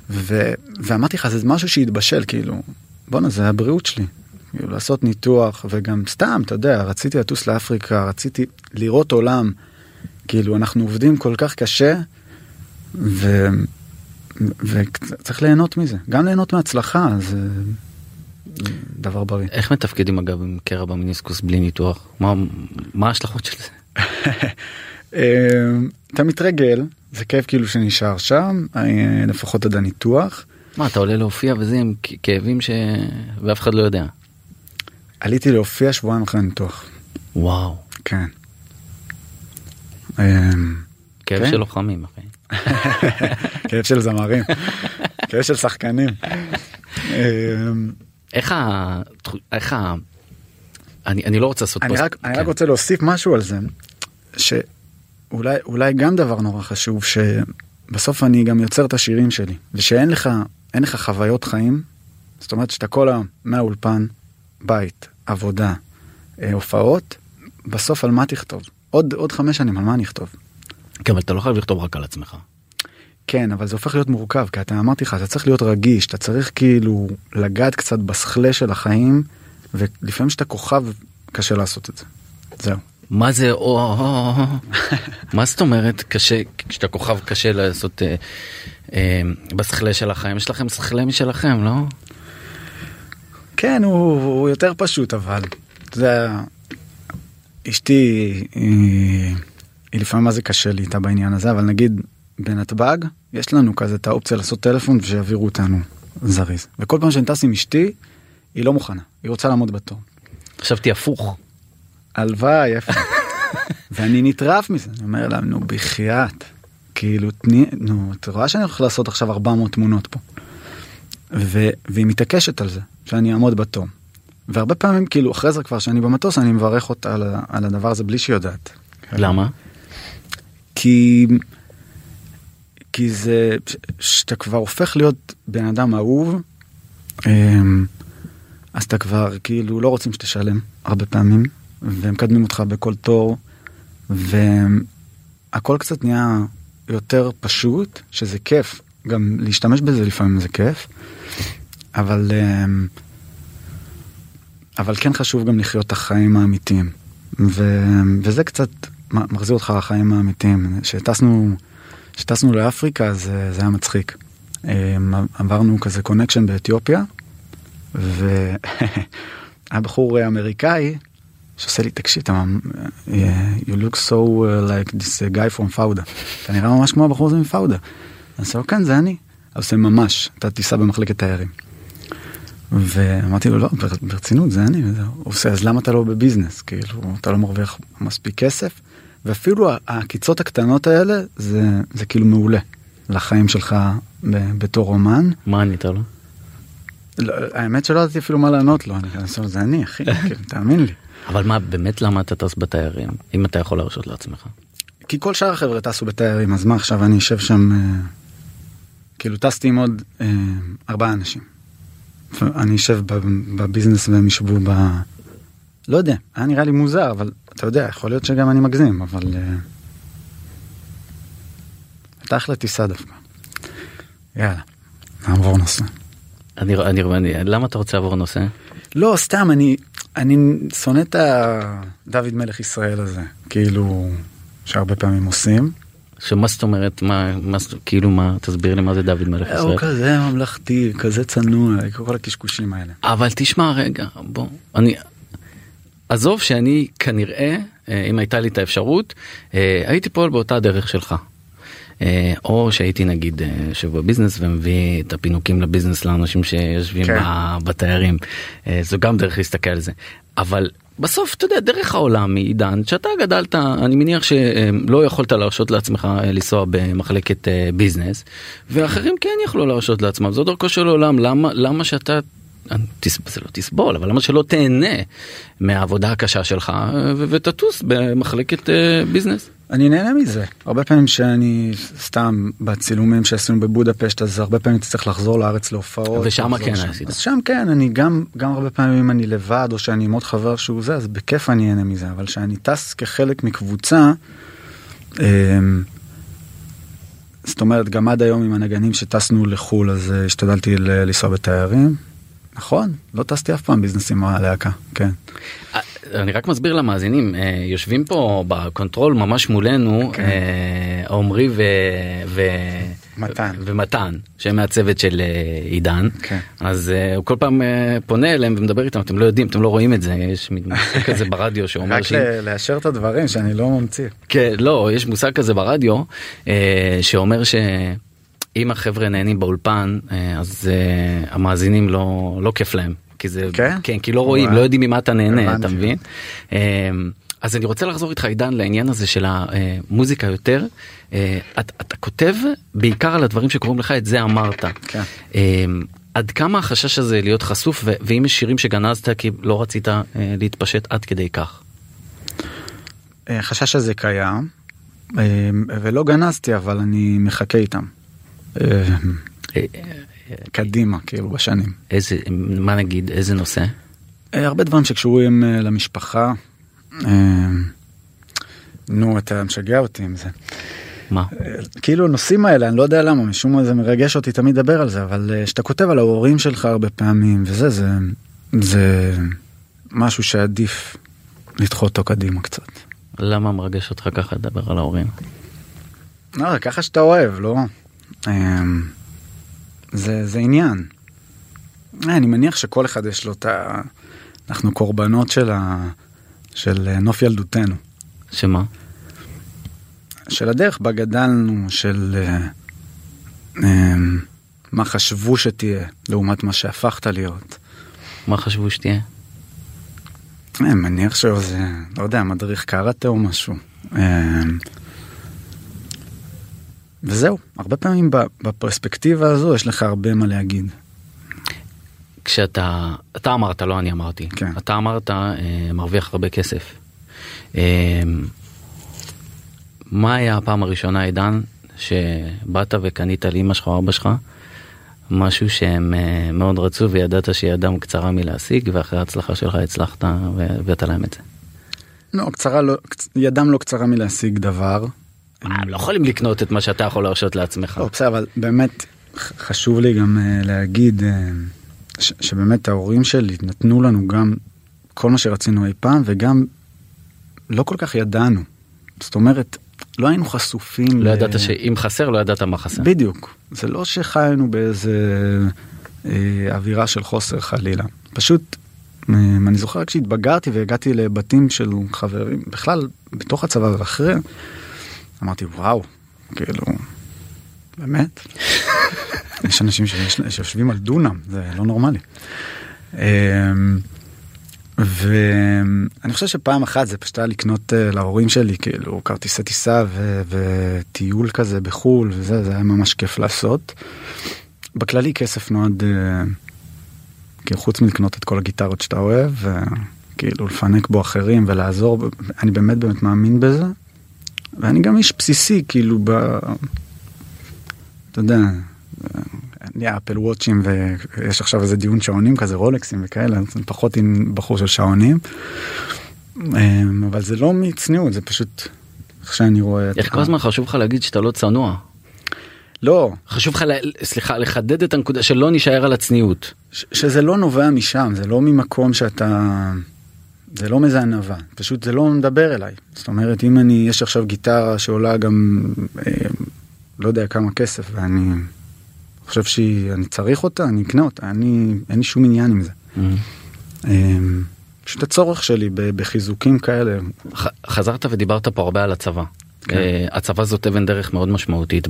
ו, ואמרתי לך, זה משהו שהתבשל, כאילו, בואנה, זה הבריאות שלי. כאילו, לעשות ניתוח, וגם סתם, אתה יודע, רציתי לטוס לאפריקה, רציתי לראות עולם. כאילו, אנחנו עובדים כל כך קשה, ו... וצריך ליהנות מזה. גם ליהנות מהצלחה, זה דבר בריא. איך מתפקדים אגב עם קרע במיניסקוס בלי ניתוח? מה מה ההשלכות של זה? *laughs* אתה מתרגל, זה כיף כאילו שנשאר שם, לפחות עד הניתוח. מה אתה עולה להופיע וזה עם כאבים ש... ואף אחד לא יודע. עליתי להופיע שבועיים אחרי הניתוח, וואו. כן. אה, כאב כן. של לוחמים אחי. *laughs* כאב של זמרים, כאב של שחקנים. אה, איך ה... איך ה... אני, אני לא רוצה לעשות אני רק, אני רק רוצה להוסיף משהו על זה, אולי גם דבר נורא חשוב, שבסוף אני גם יוצר את השירים שלי, ושאין לך, אין לך חוויות חיים, זאת אומרת שאתה כל היום מהאולפן, בית, עבודה, אה, הופעות, בסוף על מה תכתוב? עוד, עוד חמש שנים, על מה אני אכתוב? כן, אבל אתה לא חייב לכתוב רק על עצמך. כן, אבל זה הופך להיות מורכב, כי אתה אמרתי לך, אתה צריך להיות רגיש, אתה צריך כאילו לגעת קצת בסכלה של החיים, ולפעמים שאתה כוכב, קשה לעשות את זה. זהו. מה זה או. מה זאת אומרת קשה כשאתה כוכב קשה לעשות אה, אה, בשכלה של החיים יש לכם שכלה משלכם לא? כן, הוא, הוא יותר פשוט, אבל יודע, אשתי, היא, היא לפעמים מה זה קשה לי איתה בעניין הזה, אבל נגיד בנתב"ג, יש לנו כזה את האופציה לעשות טלפון ושיעבירו אותנו זריז. וכל פעם שאני טס עם אשתי, היא לא מוכנה, היא רוצה לעמוד בתור. חשבתי הפוך. הלוואי, איפה? *laughs* ואני נטרף מזה, אני אומר לה, נו, בחייאת. כאילו, תני, נו, את רואה שאני הולך לעשות עכשיו 400 תמונות פה. ו, והיא מתעקשת על זה, שאני אעמוד בתור. והרבה פעמים, כאילו, אחרי זה כבר שאני במטוס, אני מברך אותה על, על הדבר הזה בלי שהיא יודעת. למה? כי כי זה שאתה כבר הופך להיות בן אדם אהוב אמ, אז אתה כבר כאילו לא רוצים שתשלם הרבה פעמים ומקדמים אותך בכל תור והכל קצת נהיה יותר פשוט שזה כיף. גם להשתמש בזה לפעמים זה כיף אבל אמ, אבל כן חשוב גם לחיות את החיים האמיתיים. ו, וזה קצת מחזיר אותך לחיים האמיתיים. שטסנו שטסנו לאפריקה זה, זה היה מצחיק. אמ, עברנו כזה קונקשן באתיופיה והיה *laughs* בחור אמריקאי שעושה לי תקשיב אתה you look so uh, like this guy from פאודה אתה נראה ממש כמו הבחור הזה מפאודה. אני עושה לו כן זה אני. הוא עושה ממש אתה תיסע במחלקת תיירים. ואמרתי לו לא ברצינות זה אני הוא עושה אז למה אתה לא בביזנס כאילו אתה לא מרוויח מספיק כסף ואפילו הקיצות הקטנות האלה זה זה כאילו מעולה לחיים שלך בתור אומן. מה ענית לו? לא, האמת שלא ידעתי אפילו מה לענות לו אני חושב זה אני אחי *laughs* כאילו, תאמין לי. אבל מה באמת למה אתה טס בתיירים אם אתה יכול להרשות לעצמך. כי כל שאר החבר'ה טסו בתיירים אז מה עכשיו אני אשב שם אה, כאילו טסתי עם עוד אה, ארבעה אנשים. אני אשב בביזנס והם ישבו ב... לא יודע, היה נראה לי מוזר, אבל אתה יודע, יכול להיות שגם אני מגזים, אבל... הייתה אה, אחלה טיסה דווקא. יאללה, נעבור נושא. אני, אני, אני, למה אתה רוצה לעבור נושא? לא, סתם, אני, אני שונא את הדוד מלך ישראל הזה, כאילו, שהרבה פעמים עושים. שמה זאת אומרת מה מה כאילו מה תסביר לי מה זה דוד מלך ישראל. הוא כזה ממלכתי כזה צנוע כל הקשקושים האלה. אבל תשמע רגע בוא אני עזוב שאני כנראה אה, אם הייתה לי את האפשרות אה, הייתי פועל באותה דרך שלך. אה, או שהייתי נגיד יושב בביזנס ומביא את הפינוקים לביזנס לאנשים שיושבים כן. בתיירים זו גם דרך להסתכל על זה אבל בסוף אתה יודע דרך העולם מעידן שאתה גדלת אני מניח שלא יכולת להרשות לעצמך לנסוע במחלקת ביזנס ואחרים כן יכלו להרשות לעצמם זו דרכו של עולם למה למה שאתה זה לא תסבול אבל למה שלא תהנה מהעבודה הקשה שלך ותטוס במחלקת ביזנס. אני נהנה מזה הרבה פעמים שאני סתם בצילומים שעשינו בבודפשט אז הרבה פעמים צריך לחזור לארץ להופעות ושם כן עשית אז שם כן אני גם גם הרבה פעמים אני לבד או שאני עם עוד חבר שהוא זה אז בכיף אני אהנה מזה אבל שאני טס כחלק מקבוצה. אמ, זאת אומרת גם עד היום עם הנגנים שטסנו לחו"ל אז אה, השתדלתי לנסוע בתיירים נכון, לא טסתי אף פעם business עם הלהקה, כן. אה, אני רק מסביר למאזינים, אה, יושבים פה ב control ממש מולנו כן. אה, עומרי ו... ו... מתן. ומתן שהם מהצוות של עידן כן. אז הוא כל פעם פונה אליהם ומדבר איתם אתם לא יודעים אתם לא רואים את זה יש מושג כזה ברדיו שאומר רק שאם... לאשר את הדברים שאני לא ממציא כן לא יש מושג כזה ברדיו שאומר ש... אם החבר'ה נהנים באולפן אה, אז uh, המאזינים לא לא כיף להם כי זה כן, כן כי לא רואים לא יודעים ממה אתה נהנה אתה מבין. Uh, אז אני רוצה לחזור איתך עידן לעניין הזה של המוזיקה יותר uh, אתה, אתה כותב בעיקר על הדברים שקורים לך את זה אמרת. כן. Uh, עד כמה החשש הזה להיות חשוף ואם יש שירים שגנזת כי לא רצית uh, להתפשט עד כדי כך. החשש הזה קיים ולא גנזתי אבל אני מחכה איתם. קדימה כאילו בשנים. איזה מה נגיד איזה נושא? הרבה דברים שקשורים אה, למשפחה. אה, נו אתה משגע אותי עם זה. מה? אה, כאילו הנושאים האלה אני לא יודע למה משום מה זה מרגש אותי תמיד לדבר על זה אבל שאתה כותב על ההורים שלך הרבה פעמים וזה זה זה משהו שעדיף לדחות אותו קדימה קצת. למה מרגש אותך ככה לדבר על ההורים? לא, ככה שאתה אוהב לא אמ, זה, זה עניין. אני מניח שכל אחד יש לו את ה... אנחנו קורבנות של, ה... של נוף ילדותנו. שמה? של הדרך בה גדלנו, של אמ, מה חשבו שתהיה, לעומת מה שהפכת להיות. מה חשבו שתהיה? אני מניח שזה, לא יודע, מדריך קראטה או משהו. אמ, וזהו, הרבה פעמים בפרספקטיבה הזו יש לך הרבה מה להגיד. כשאתה, אתה אמרת, לא אני אמרתי, כן. אתה אמרת אה, מרוויח הרבה כסף. אה, מה היה הפעם הראשונה עידן שבאת וקנית לאמא שלך או אבא שלך משהו שהם אה, מאוד רצו וידעת שידם קצרה מלהשיג ואחרי ההצלחה שלך הצלחת והבאת להם את זה. לא, קצרה לא, ידם לא קצרה מלהשיג דבר. הם לא יכולים לקנות את מה שאתה יכול להרשות לעצמך. לא, בסדר, אבל באמת חשוב לי גם uh, להגיד ש- שבאמת ההורים שלי נתנו לנו גם כל מה שרצינו אי פעם וגם לא כל כך ידענו. זאת אומרת, לא היינו חשופים. לא ל... ידעת שאם חסר לא ידעת מה חסר. בדיוק. זה לא שחיינו באיזה אה, אווירה של חוסר חלילה. פשוט, אה, אני זוכר כשהתבגרתי והגעתי לבתים של חברים, בכלל, בתוך הצבא ואחרי, אמרתי, וואו, כאילו, באמת? *laughs* יש אנשים שיש, שיושבים על דונם, זה לא נורמלי. אה, ואני חושב שפעם אחת זה פשוט היה לקנות uh, להורים שלי כאילו כרטיסי טיסה ו- וטיול כזה בחול וזה זה היה ממש כיף לעשות. בכללי כסף נועד uh, כאילו חוץ מלקנות את כל הגיטרות שאתה אוהב וכאילו לפנק בו אחרים ולעזור אני באמת באמת מאמין בזה. ואני גם איש בסיסי כאילו ב... אתה יודע. לי אפל וואצ'ים ויש עכשיו איזה דיון שעונים כזה רולקסים וכאלה זה פחות עם בחור של שעונים. אמ, אבל זה לא מצניעות זה פשוט איך שאני רואה איך כל הזמן חשוב לך להגיד שאתה לא צנוע. לא חשוב לך סליחה לחדד את הנקודה שלא נשאר על הצניעות. שזה לא נובע משם זה לא ממקום שאתה זה לא מזה ענווה פשוט זה לא מדבר אליי זאת אומרת אם אני יש עכשיו גיטרה שעולה גם אה, לא יודע כמה כסף ואני חושב שאני צריך אותה, אני אקנה אותה, אני, אין לי שום עניין עם זה. Mm-hmm. פשוט הצורך שלי בחיזוקים כאלה. חזרת ודיברת פה הרבה על הצבא. כן. Uh, הצבא זאת אבן דרך מאוד משמעותית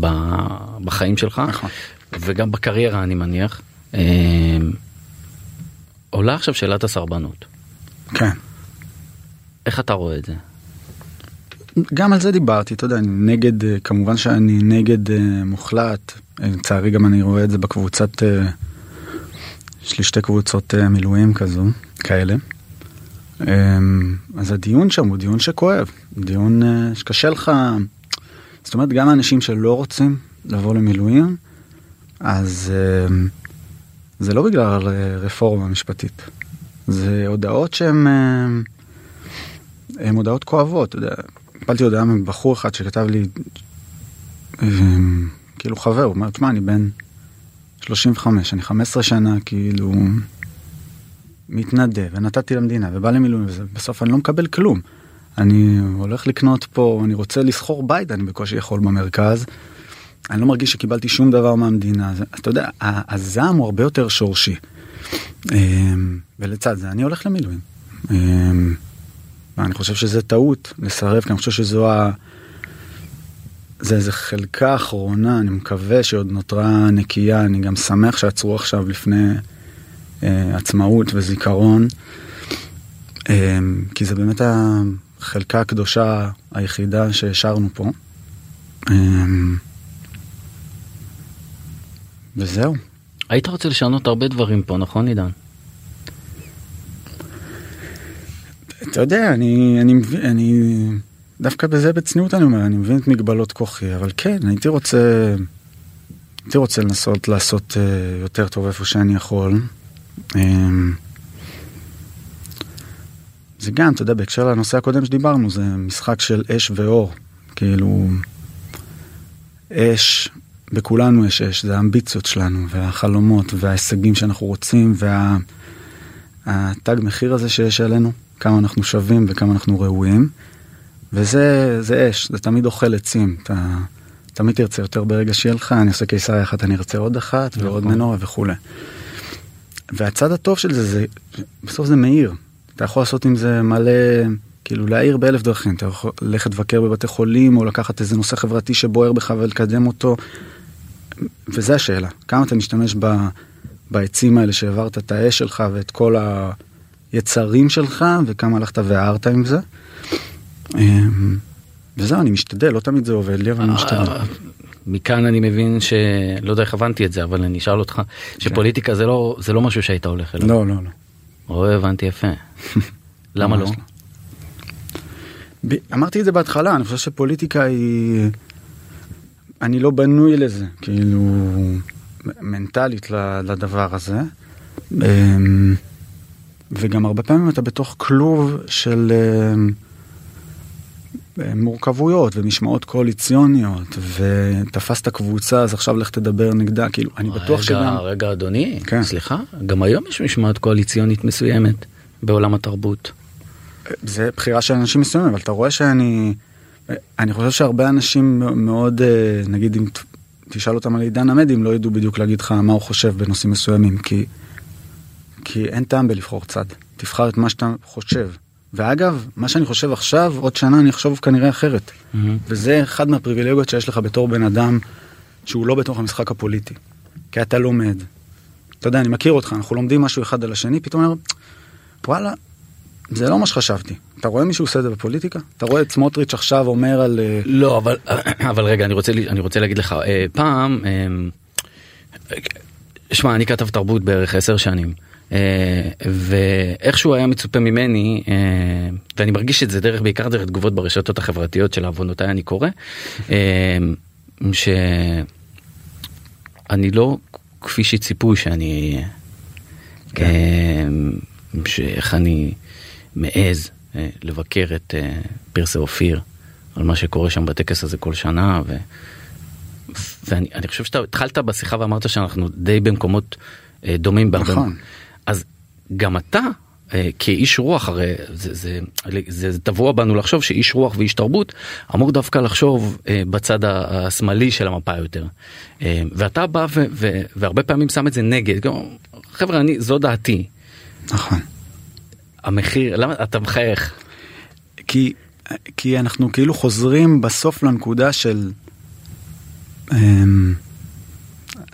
בחיים שלך, נכון. וגם בקריירה אני מניח. Uh, עולה עכשיו שאלת הסרבנות. כן. איך אתה רואה את זה? גם על זה דיברתי, אתה יודע, אני נגד, אה, כמובן שאני נגד uh, מוחלט, לצערי גם אני רואה את זה בקבוצת, uh, יש לי שתי קבוצות uh, מילואים כזו, כאלה. Um, אז הדיון שם הוא דיון שכואב, דיון uh, שקשה לך, זאת אומרת גם האנשים שלא רוצים לבוא למילואים, אז uh, זה לא בגלל רפורמה משפטית, זה הודעות שהן uh, הודעות כואבות, אתה יודע. קיבלתי הודעה מבחור אחד שכתב לי, אמ, כאילו חבר, הוא אומר, תשמע, אני בן 35, אני 15 שנה כאילו מתנדב, ונתתי למדינה, ובא למילואים, ובסוף אני לא מקבל כלום. אני הולך לקנות פה, אני רוצה לסחור בית, אני בקושי יכול במרכז. אני לא מרגיש שקיבלתי שום דבר מהמדינה. אתה יודע, הזעם הוא הרבה יותר שורשי. אמ, ולצד זה אני הולך למילואים. ואני חושב שזה טעות לסרב, כי אני חושב שזו ה... זה איזה חלקה אחרונה, אני מקווה שעוד נותרה נקייה, אני גם שמח שעצרו עכשיו לפני אה, עצמאות וזיכרון, אה, כי זה באמת החלקה הקדושה היחידה שהשארנו פה. אה, וזהו. היית רוצה לשנות הרבה דברים פה, נכון עידן? אתה יודע, אני, אני, אני, דווקא בזה בצניעות אני אומר, אני מבין את מגבלות כוחי, אבל כן, הייתי רוצה, הייתי רוצה לנסות לעשות uh, יותר טוב איפה שאני יכול. Um, זה גם, אתה יודע, בהקשר לנושא הקודם שדיברנו, זה משחק של אש ואור. כאילו, אש, בכולנו יש אש, זה האמביציות שלנו, והחלומות, וההישגים שאנחנו רוצים, והתג וה, מחיר הזה שיש עלינו. כמה אנחנו שווים וכמה אנחנו ראויים. וזה זה אש, זה תמיד אוכל עצים. אתה תמיד תרצה יותר ברגע שיהיה לך, אני עושה קיסריה אחת, אני ארצה עוד אחת ועוד נכון. מנורה וכולי. והצד הטוב של זה, זה, בסוף זה מאיר. אתה יכול לעשות עם זה מלא, כאילו להעיר באלף דרכים. אתה יכול ללכת לבקר בבתי חולים, או לקחת איזה נושא חברתי שבוער בך ולקדם אותו. וזה השאלה, כמה אתה משתמש ב, בעצים האלה שהעברת את האש שלך ואת כל ה... היצרים שלך וכמה הלכת והערת עם זה. אמ, וזהו, אני משתדל, לא תמיד זה עובד לי, אבל אני משתדל. מכאן אני מבין שלא יודע איך הבנתי את זה, אבל אני אשאל אותך, שפוליטיקה זה לא, זה לא משהו שהיית הולך אליו. לא, לא, לא. רואה, הבנתי יפה. *laughs* למה לא? ב- אמרתי את זה בהתחלה, אני חושב שפוליטיקה היא... אני לא בנוי לזה, כאילו, מנטלית לדבר הזה. וגם הרבה פעמים אתה בתוך כלוב של אמ, מורכבויות ומשמעות קואליציוניות, ותפסת קבוצה, אז עכשיו לך תדבר נגדה, כאילו, אני בטוח רגע, שגם... רגע אדוני, כן. סליחה, גם היום יש משמעת קואליציונית מסוימת בעולם התרבות. זה בחירה של אנשים מסוימים, אבל אתה רואה שאני... אני חושב שהרבה אנשים מאוד, אה, נגיד אם תשאל אותם על עידן עמדי, הם לא ידעו בדיוק להגיד לך מה הוא חושב בנושאים מסוימים, כי, כי אין טעם בלבחור צד. תבחר את מה שאתה חושב. ואגב, מה שאני חושב עכשיו, עוד שנה אני אחשוב כנראה אחרת. וזה אחד מהפריבילגיות שיש לך בתור בן אדם שהוא לא בתוך המשחק הפוליטי. כי אתה לומד. אתה יודע, אני מכיר אותך, אנחנו לומדים משהו אחד על השני, פתאום אני אומר, וואלה, זה לא מה שחשבתי. אתה רואה מישהו עושה את זה בפוליטיקה? אתה רואה את סמוטריץ' עכשיו אומר על... אה, לא, אבל, *clears throat* אבל רגע, אני רוצה, אני רוצה להגיד לך, אה, פעם, אה, שמע, אני כתב תרבות בערך עשר שנים. אה, ואיכשהו היה מצופה ממני אה, ואני מרגיש את זה דרך בעיקר דרך תגובות ברשתות החברתיות של עוונותיי אני קורא אה, שאני לא כפי שציפו שאני כן. שאיך אני מעז לבקר את פרסי אופיר על מה שקורה שם בטקס הזה כל שנה ו... ואני אני חושב שאתה התחלת בשיחה ואמרת שאנחנו די במקומות דומים בהרבה נכון. אז גם אתה אה, כאיש רוח הרי זה, זה, זה, זה טבוע בנו לחשוב שאיש רוח ואיש תרבות אמור דווקא לחשוב אה, בצד השמאלי של המפה יותר. אה, ואתה בא ו, ו, והרבה פעמים שם את זה נגד. גם, חבר'ה אני זו דעתי. נכון. המחיר למה אתה מחייך? כי, כי אנחנו כאילו חוזרים בסוף לנקודה של... אמ,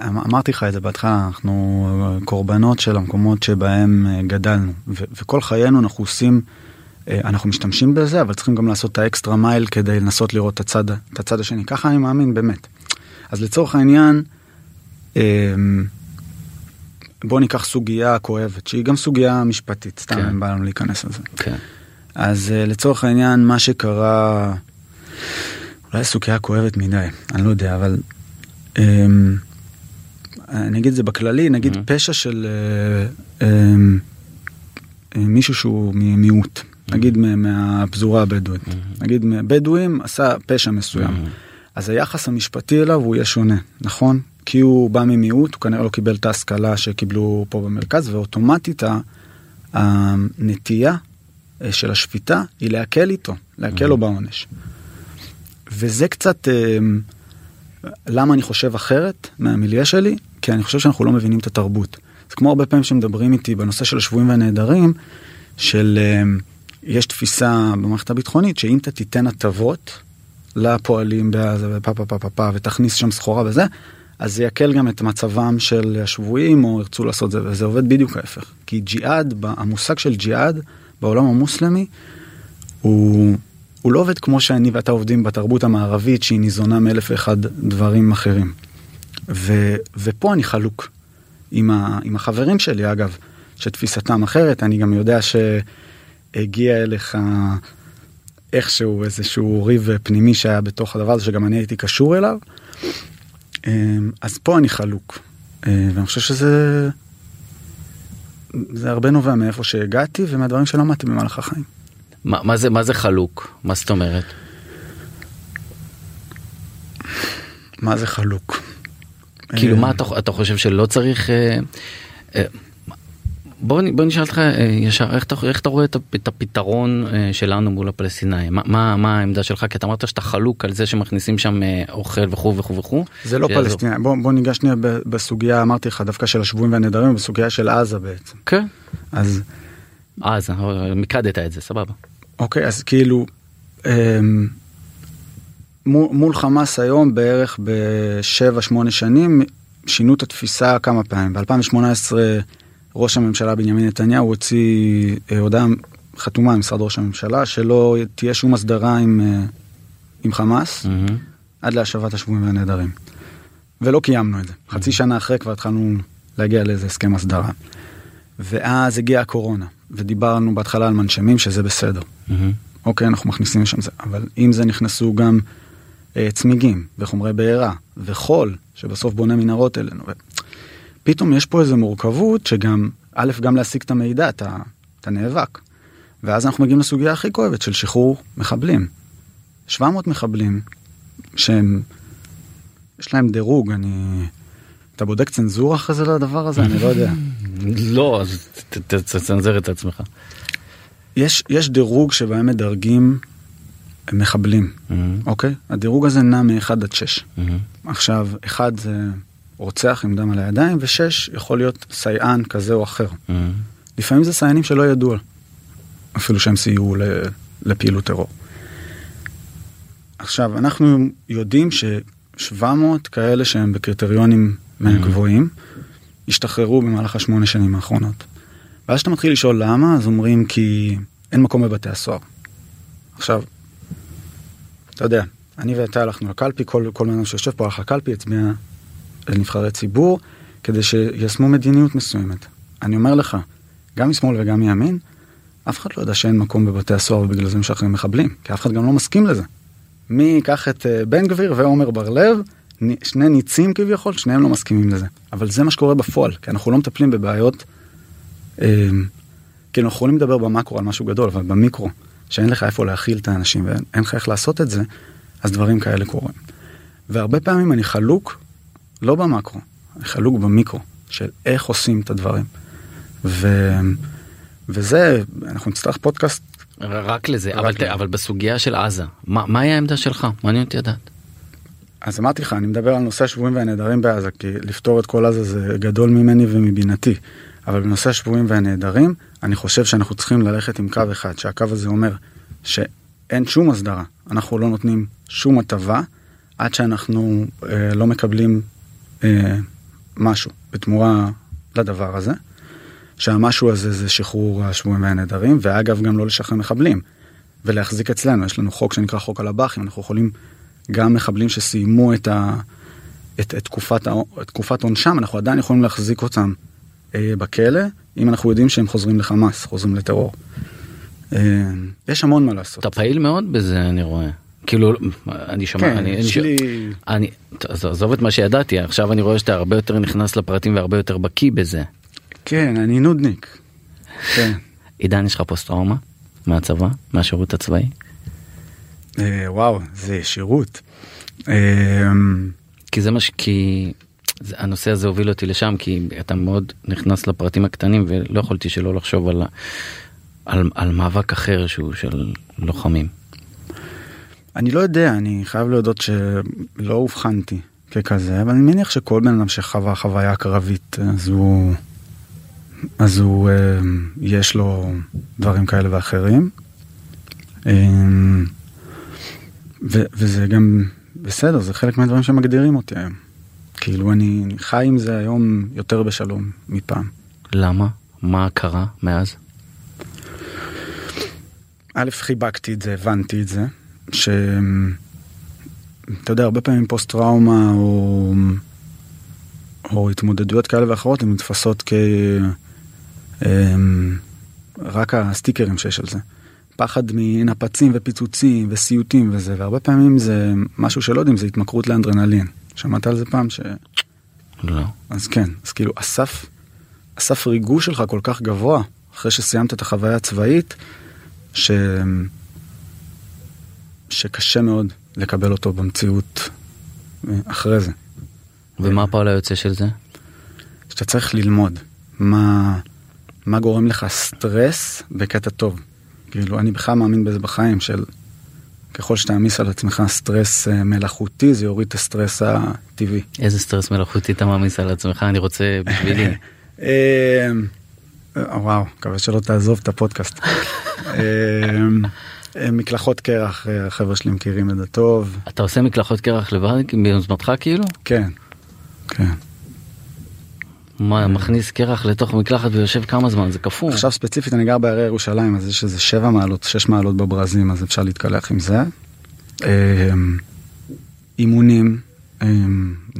אמרתי לך את זה בהתחלה, אנחנו קורבנות של המקומות שבהם אה, גדלנו, ו- וכל חיינו אנחנו עושים, אה, אנחנו משתמשים בזה, אבל צריכים גם לעשות את האקסטרה מייל כדי לנסות לראות את הצד, את הצד השני. ככה אני מאמין באמת. אז לצורך העניין, אמ, בוא ניקח סוגיה כואבת, שהיא גם סוגיה משפטית, סתם כן. כן. בא לנו להיכנס לזה. כן. אז לצורך העניין מה שקרה, אולי סוגיה כואבת מדי, אני לא יודע, אבל um, אני אגיד את זה בכללי, נגיד Mhm. פשע של uh, um, uh, מישהו שהוא ממיעוט, נגיד מה- מהפזורה הבדואית, נגיד בדואים עשה פשע מסוים, אז היחס המשפטי אליו הוא יהיה שונה, נכון? כי הוא בא ממיעוט, הוא כנראה לא קיבל את ההשכלה שקיבלו פה במרכז, ואוטומטית הנטייה אה, של השפיטה היא להקל איתו, להקל לו בעונש. וזה קצת אה, למה אני חושב אחרת מהמיליה שלי, כי אני חושב שאנחנו לא מבינים את התרבות. זה כמו הרבה פעמים שמדברים איתי בנושא של השבויים והנעדרים, של אה, יש תפיסה במערכת הביטחונית שאם אתה תיתן הטבות לפועלים בעזה ופה פה פה פה פה ותכניס שם סחורה וזה, אז זה יקל גם את מצבם של השבויים או ירצו לעשות זה וזה עובד בדיוק ההפך. כי ג'יהאד, המושג של ג'יהאד בעולם המוסלמי הוא, הוא לא עובד כמו שאני ואתה עובדים בתרבות המערבית שהיא ניזונה מאלף ואחד דברים אחרים. ו, ופה אני חלוק עם, ה, עם החברים שלי אגב, שתפיסתם אחרת, אני גם יודע שהגיע אליך איכשהו איזשהו ריב פנימי שהיה בתוך הדבר הזה שגם אני הייתי קשור אליו. אמ, אז פה אני חלוק, אה, ואני חושב שזה זה הרבה נובע מאיפה שהגעתי ומהדברים שלמדתי במהלך החיים. מה, מה זה מה זה חלוק מה זאת אומרת מה זה חלוק? כאילו מה אתה, אתה חושב שלא צריך אה, אה, בוא, בוא נשאל אותך אה, ישר איך אתה, איך אתה רואה את, הפ- את הפתרון שלנו מול הפלסטינאים מה, מה, מה העמדה שלך כי אתה אמרת שאתה חלוק על זה שמכניסים שם אוכל וכו' וכו' וכו'. זה לא. פלסטיני, בוא, בוא ניגש שנייה בסוגיה, אמרתי לך, דווקא של השבויים והנעדרים, בסוגיה של עזה בעצם. כן. אז אה, מיקדת את זה סבבה. אוקיי, אז כאילו, אמ, מול, מול חמאס היום בערך בשבע שמונה שנים שינו את התפיסה כמה פעמים. ב-2018 ראש הממשלה בנימין נתניהו הוציא אה, הודעה חתומה ממשרד ראש הממשלה שלא תהיה שום הסדרה עם, אה, עם חמאס מהמם. עד להשבת השבויים והנעדרים. ולא קיימנו את זה. חצי שנה אחרי כבר התחלנו להגיע לאיזה הסכם הסדרה. ואז הגיעה הקורונה, ודיברנו בהתחלה על מנשמים שזה בסדר. מהמם. אוקיי, אנחנו מכניסים לשם זה, אבל אם זה נכנסו גם צמיגים וחומרי בעירה וחול, שבסוף בונה מנהרות אלינו. פתאום יש פה איזו מורכבות שגם, א', גם להשיג את המידע, אתה, אתה נאבק. ואז אנחנו מגיעים לסוגיה הכי כואבת של שחרור מחבלים. 700 מחבלים שהם, יש להם דירוג, אני... אתה בודק צנזורה אחרי זה לדבר הזה? אני לא יודע. *laughs* לא, אז תצנזר את עצמך. יש, יש דירוג שבהם מדרגים מחבלים, אוקיי? הדירוג הזה נע מ-1 עד 6. עכשיו, 1 זה רוצח עם דם על הידיים, ו-6 יכול להיות סייען כזה או אחר. לפעמים זה סייענים שלא ידעו, אפילו שהם סייעו לפעילות טרור. עכשיו, אנחנו יודעים ש-700 כאלה שהם בקריטריונים גבוהים, השתחררו במהלך השמונה שנים האחרונות. ואז כשאתה מתחיל לשאול למה, אז אומרים כי אין מקום בבתי הסוהר. עכשיו, אתה יודע, אני ואתה הלכנו לקלפי, כל, כל אדם שיושב פה הלך לקלפי, הצביע לנבחרי ציבור, כדי שיישמו מדיניות מסוימת. אני אומר לך, גם משמאל וגם מימין, אף אחד לא יודע שאין מקום בבתי הסוהר ובגלל זה משחררים מחבלים, כי אף אחד גם לא מסכים לזה. מי ייקח את אה, בן גביר ועומר בר לב, שני ניצים כביכול, שניהם לא מסכימים לזה. אבל זה מה שקורה בפועל, כי אנחנו לא מטפלים בבעיות, אה, כאילו אנחנו יכולים לדבר במקרו על משהו גדול, אבל במיקרו, שאין לך איפה להכיל את האנשים ואין לך איך לעשות את זה, אז דברים כאלה קורים. והרבה פעמים אני חלוק, לא במקרו, אני חלוק במיקרו, של איך עושים את הדברים. ו... וזה, אנחנו נצטרך פודקאסט רק לזה, רק אבל, ת- לזה. אבל בסוגיה של עזה, מה, מהי העמדה שלך? מעניין אותי לדעת. אז אמרתי לך, אני מדבר על נושא השבויים והנעדרים בעזה, כי לפתור את כל עזה זה גדול ממני ומבינתי. אבל בנושא השבויים והנעדרים, אני חושב שאנחנו צריכים ללכת עם קו אחד, שהקו הזה אומר שאין שום הסדרה, אנחנו לא נותנים שום הטבה עד שאנחנו אה, לא מקבלים אה, משהו בתמורה לדבר הזה. שהמשהו הזה זה שחרור השבויים והנעדרים, ואגב גם לא לשחרר מחבלים, ולהחזיק אצלנו, יש לנו חוק שנקרא חוק הלב"חים, אנחנו יכולים גם מחבלים שסיימו את, ה, את, את תקופת עונשם, אנחנו עדיין יכולים להחזיק אותם אה, בכלא, אם אנחנו יודעים שהם חוזרים לחמאס, חוזרים לטרור. אה, יש המון מה לעשות. אתה פעיל מאוד בזה אני רואה. כאילו אני שומע, כן, אני, יש אני, לי... אני, עזוב את מה שידעתי, עכשיו אני רואה שאתה הרבה יותר נכנס לפרטים והרבה יותר בקיא בזה. כן, אני נודניק. כן. *laughs* עידן יש לך פוסט טראומה מהצבא, מהשירות הצבאי? אה, וואו, זה שירות. אה, כי זה מה ש... כי הנושא הזה הוביל אותי לשם כי אתה מאוד נכנס לפרטים הקטנים ולא יכולתי שלא לחשוב על, על, על מאבק אחר שהוא של לוחמים. אני לא יודע, אני חייב להודות שלא אובחנתי ככזה, אבל אני מניח שכל בן אדם שחווה חוויה קרבית, אז הוא... אז הוא, אה, יש לו דברים כאלה ואחרים. אה, ו, וזה גם בסדר, זה חלק מהדברים שמגדירים אותי היום. כאילו אני, חי עם זה היום יותר בשלום מפעם. למה? מה קרה מאז? א', חיבקתי את זה, הבנתי את זה, ש... אתה יודע, הרבה פעמים פוסט טראומה או, או התמודדויות כאלה ואחרות הן נתפסות כ... אמ, רק הסטיקרים שיש על זה. פחד מנפצים ופיצוצים וסיוטים וזה, והרבה פעמים זה משהו שלא יודעים, זה התמכרות לאנדרנלין. שמעת על זה פעם? ש... לא. אז כן, אז כאילו הסף, הסף ריגוש שלך כל כך גבוה, אחרי שסיימת את החוויה הצבאית, ש... שקשה מאוד לקבל אותו במציאות אה, אחרי זה. ומה הפועל היוצא של זה? שאתה צריך ללמוד מה, מה גורם לך סטרס בקטע טוב. כאילו, אני בכלל מאמין בזה בחיים, של ככל שתעמיס על עצמך סטרס אה, מלאכותי, זה יוריד את הסטרס הטבעי. איזה סטרס מלאכותי אתה מעמיס על עצמך אני רוצה בשבילי. *laughs* אה, וואו, מקווה שלא תעזוב את הפודקאסט. *laughs* אה, אה, מקלחות קרח, החבר'ה שלי מכירים את זה טוב. אתה עושה מקלחות קרח לבד ביוזמתך כאילו? כן, כן. מה מכניס קרח לתוך מקלחת ויושב כמה זמן זה קפוא. עכשיו ספציפית אני גר בהרי ירושלים, אז יש איזה שבע מעלות, שש מעלות בברזים, אז אפשר להתקלח עם זה. אה, אימונים. אה,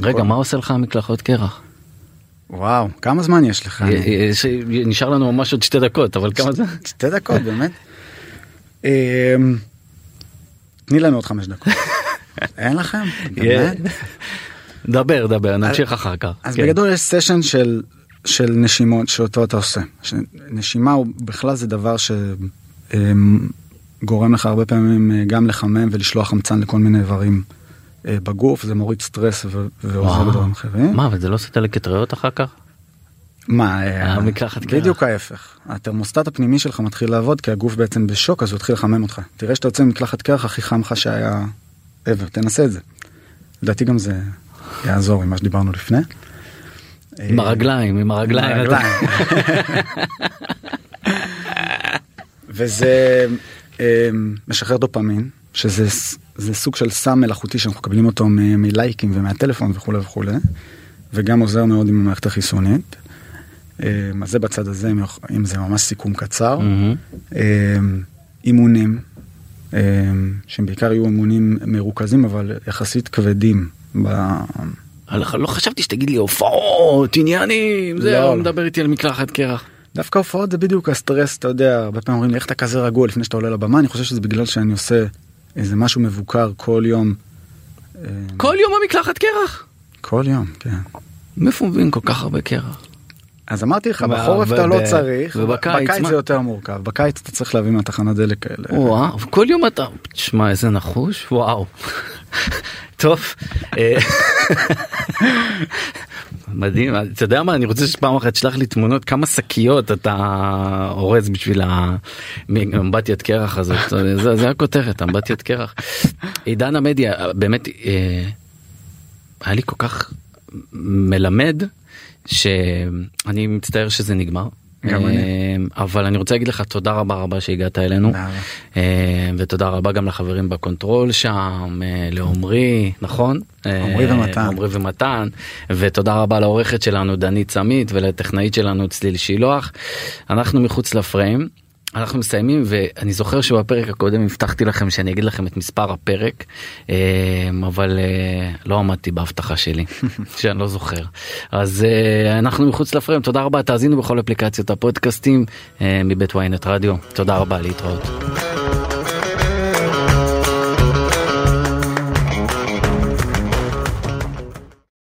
רגע מה עושה לך מקלחות קרח? וואו, כמה זמן יש לך? יש- נשאר לנו ממש עוד שתי דקות אבל כמה זה? שתי דקות *laughs* באמת. אמ, תני לנו עוד חמש דקות. *laughs* אין לכם? באמת? דבר דבר נמשיך אחר כך. אז כן. בגדול יש סשן של של נשימות שאותו אתה עושה. נשימה הוא בכלל זה דבר שגורם לך הרבה פעמים אה, גם לחמם ולשלוח חמצן לכל מיני איברים אה, בגוף, זה מוריד סטרס ועוזר וואו. בדברים אחרים. מה אבל זה לא עושה דלקת ריאות אחר כך? מה, אה, המקלחת קרח. בדיוק ההפך. התרמוסטט הפנימי שלך מתחיל לעבוד כי הגוף בעצם בשוק אז הוא התחיל לחמם אותך. תראה שאתה יוצא ממקלחת קרח הכי חם לך שהיה ever, תנסה את זה. לדעתי גם זה יעזור עם מה שדיברנו לפני. עם הרגליים עם הרגליים. הרגליים. *laughs* וזה אה, משחרר דופמין שזה זה סוג של סם מלאכותי שאנחנו מקבלים אותו מ- מלייקים ומהטלפון וכולי וכולי וגם עוזר מאוד עם המערכת החיסונית. אה, אז זה בצד הזה אם זה ממש סיכום קצר. מהמם. אה, אימונים שהם בעיקר יהיו אימונים מרוכזים אבל יחסית כבדים. ב- לא לא חשבתי שתגיד לי הופעות עניינים לא, זה לא. הוא מדבר איתי על מקלחת קרח. דווקא הופעות זה בדיוק הסטרס אתה יודע הרבה פעמים אומרים לי איך אתה כזה רגוע לפני שאתה עולה לבמה אני חושב שזה בגלל שאני עושה איזה משהו מבוקר כל יום. אה, כל יום המקלחת קרח. כל יום כן. מאיפה מביאים כל כך הרבה קרח? אז אמרתי לך בחורף אתה לא צריך בקיץ? זה יותר מורכב בקיץ אתה צריך להביא מהתחנת דלק האלה. וואו כל יום אתה תשמע איזה נחוש וואו. טוב. אה, מדהים אתה יודע מה אני רוצה שפעם אחת תשלח לי תמונות כמה שקיות אתה אורז בשביל האמבטיית קרח הזאת זה, זה הכותרת אמבטיית קרח. עידן המדיה באמת אה, היה לי כל כך מלמד שאני מצטער שזה נגמר. אה, אבל אני רוצה להגיד לך תודה רבה רבה שהגעת אלינו. אה, ותודה רבה גם לחברים ב control שם אה, לעומרי נכון עמרי אה, ומתן. עמרי ומתן ותודה רבה לעורכת שלנו דנית סמית ולטכנאית שלנו צליל שילוח אנחנו מחוץ ל frame. אנחנו מסיימים ואני זוכר שבפרק הקודם הבטחתי לכם שאני אגיד לכם את מספר הפרק אה, אבל אה, לא עמדתי בהבטחה שלי *laughs* שאני לא זוכר. אז אה, אנחנו מחוץ לפריים. תודה רבה תאזינו בכל אפליקציות הפודקאסטים אה, מבית ynet רדיו. תודה רבה להתראות.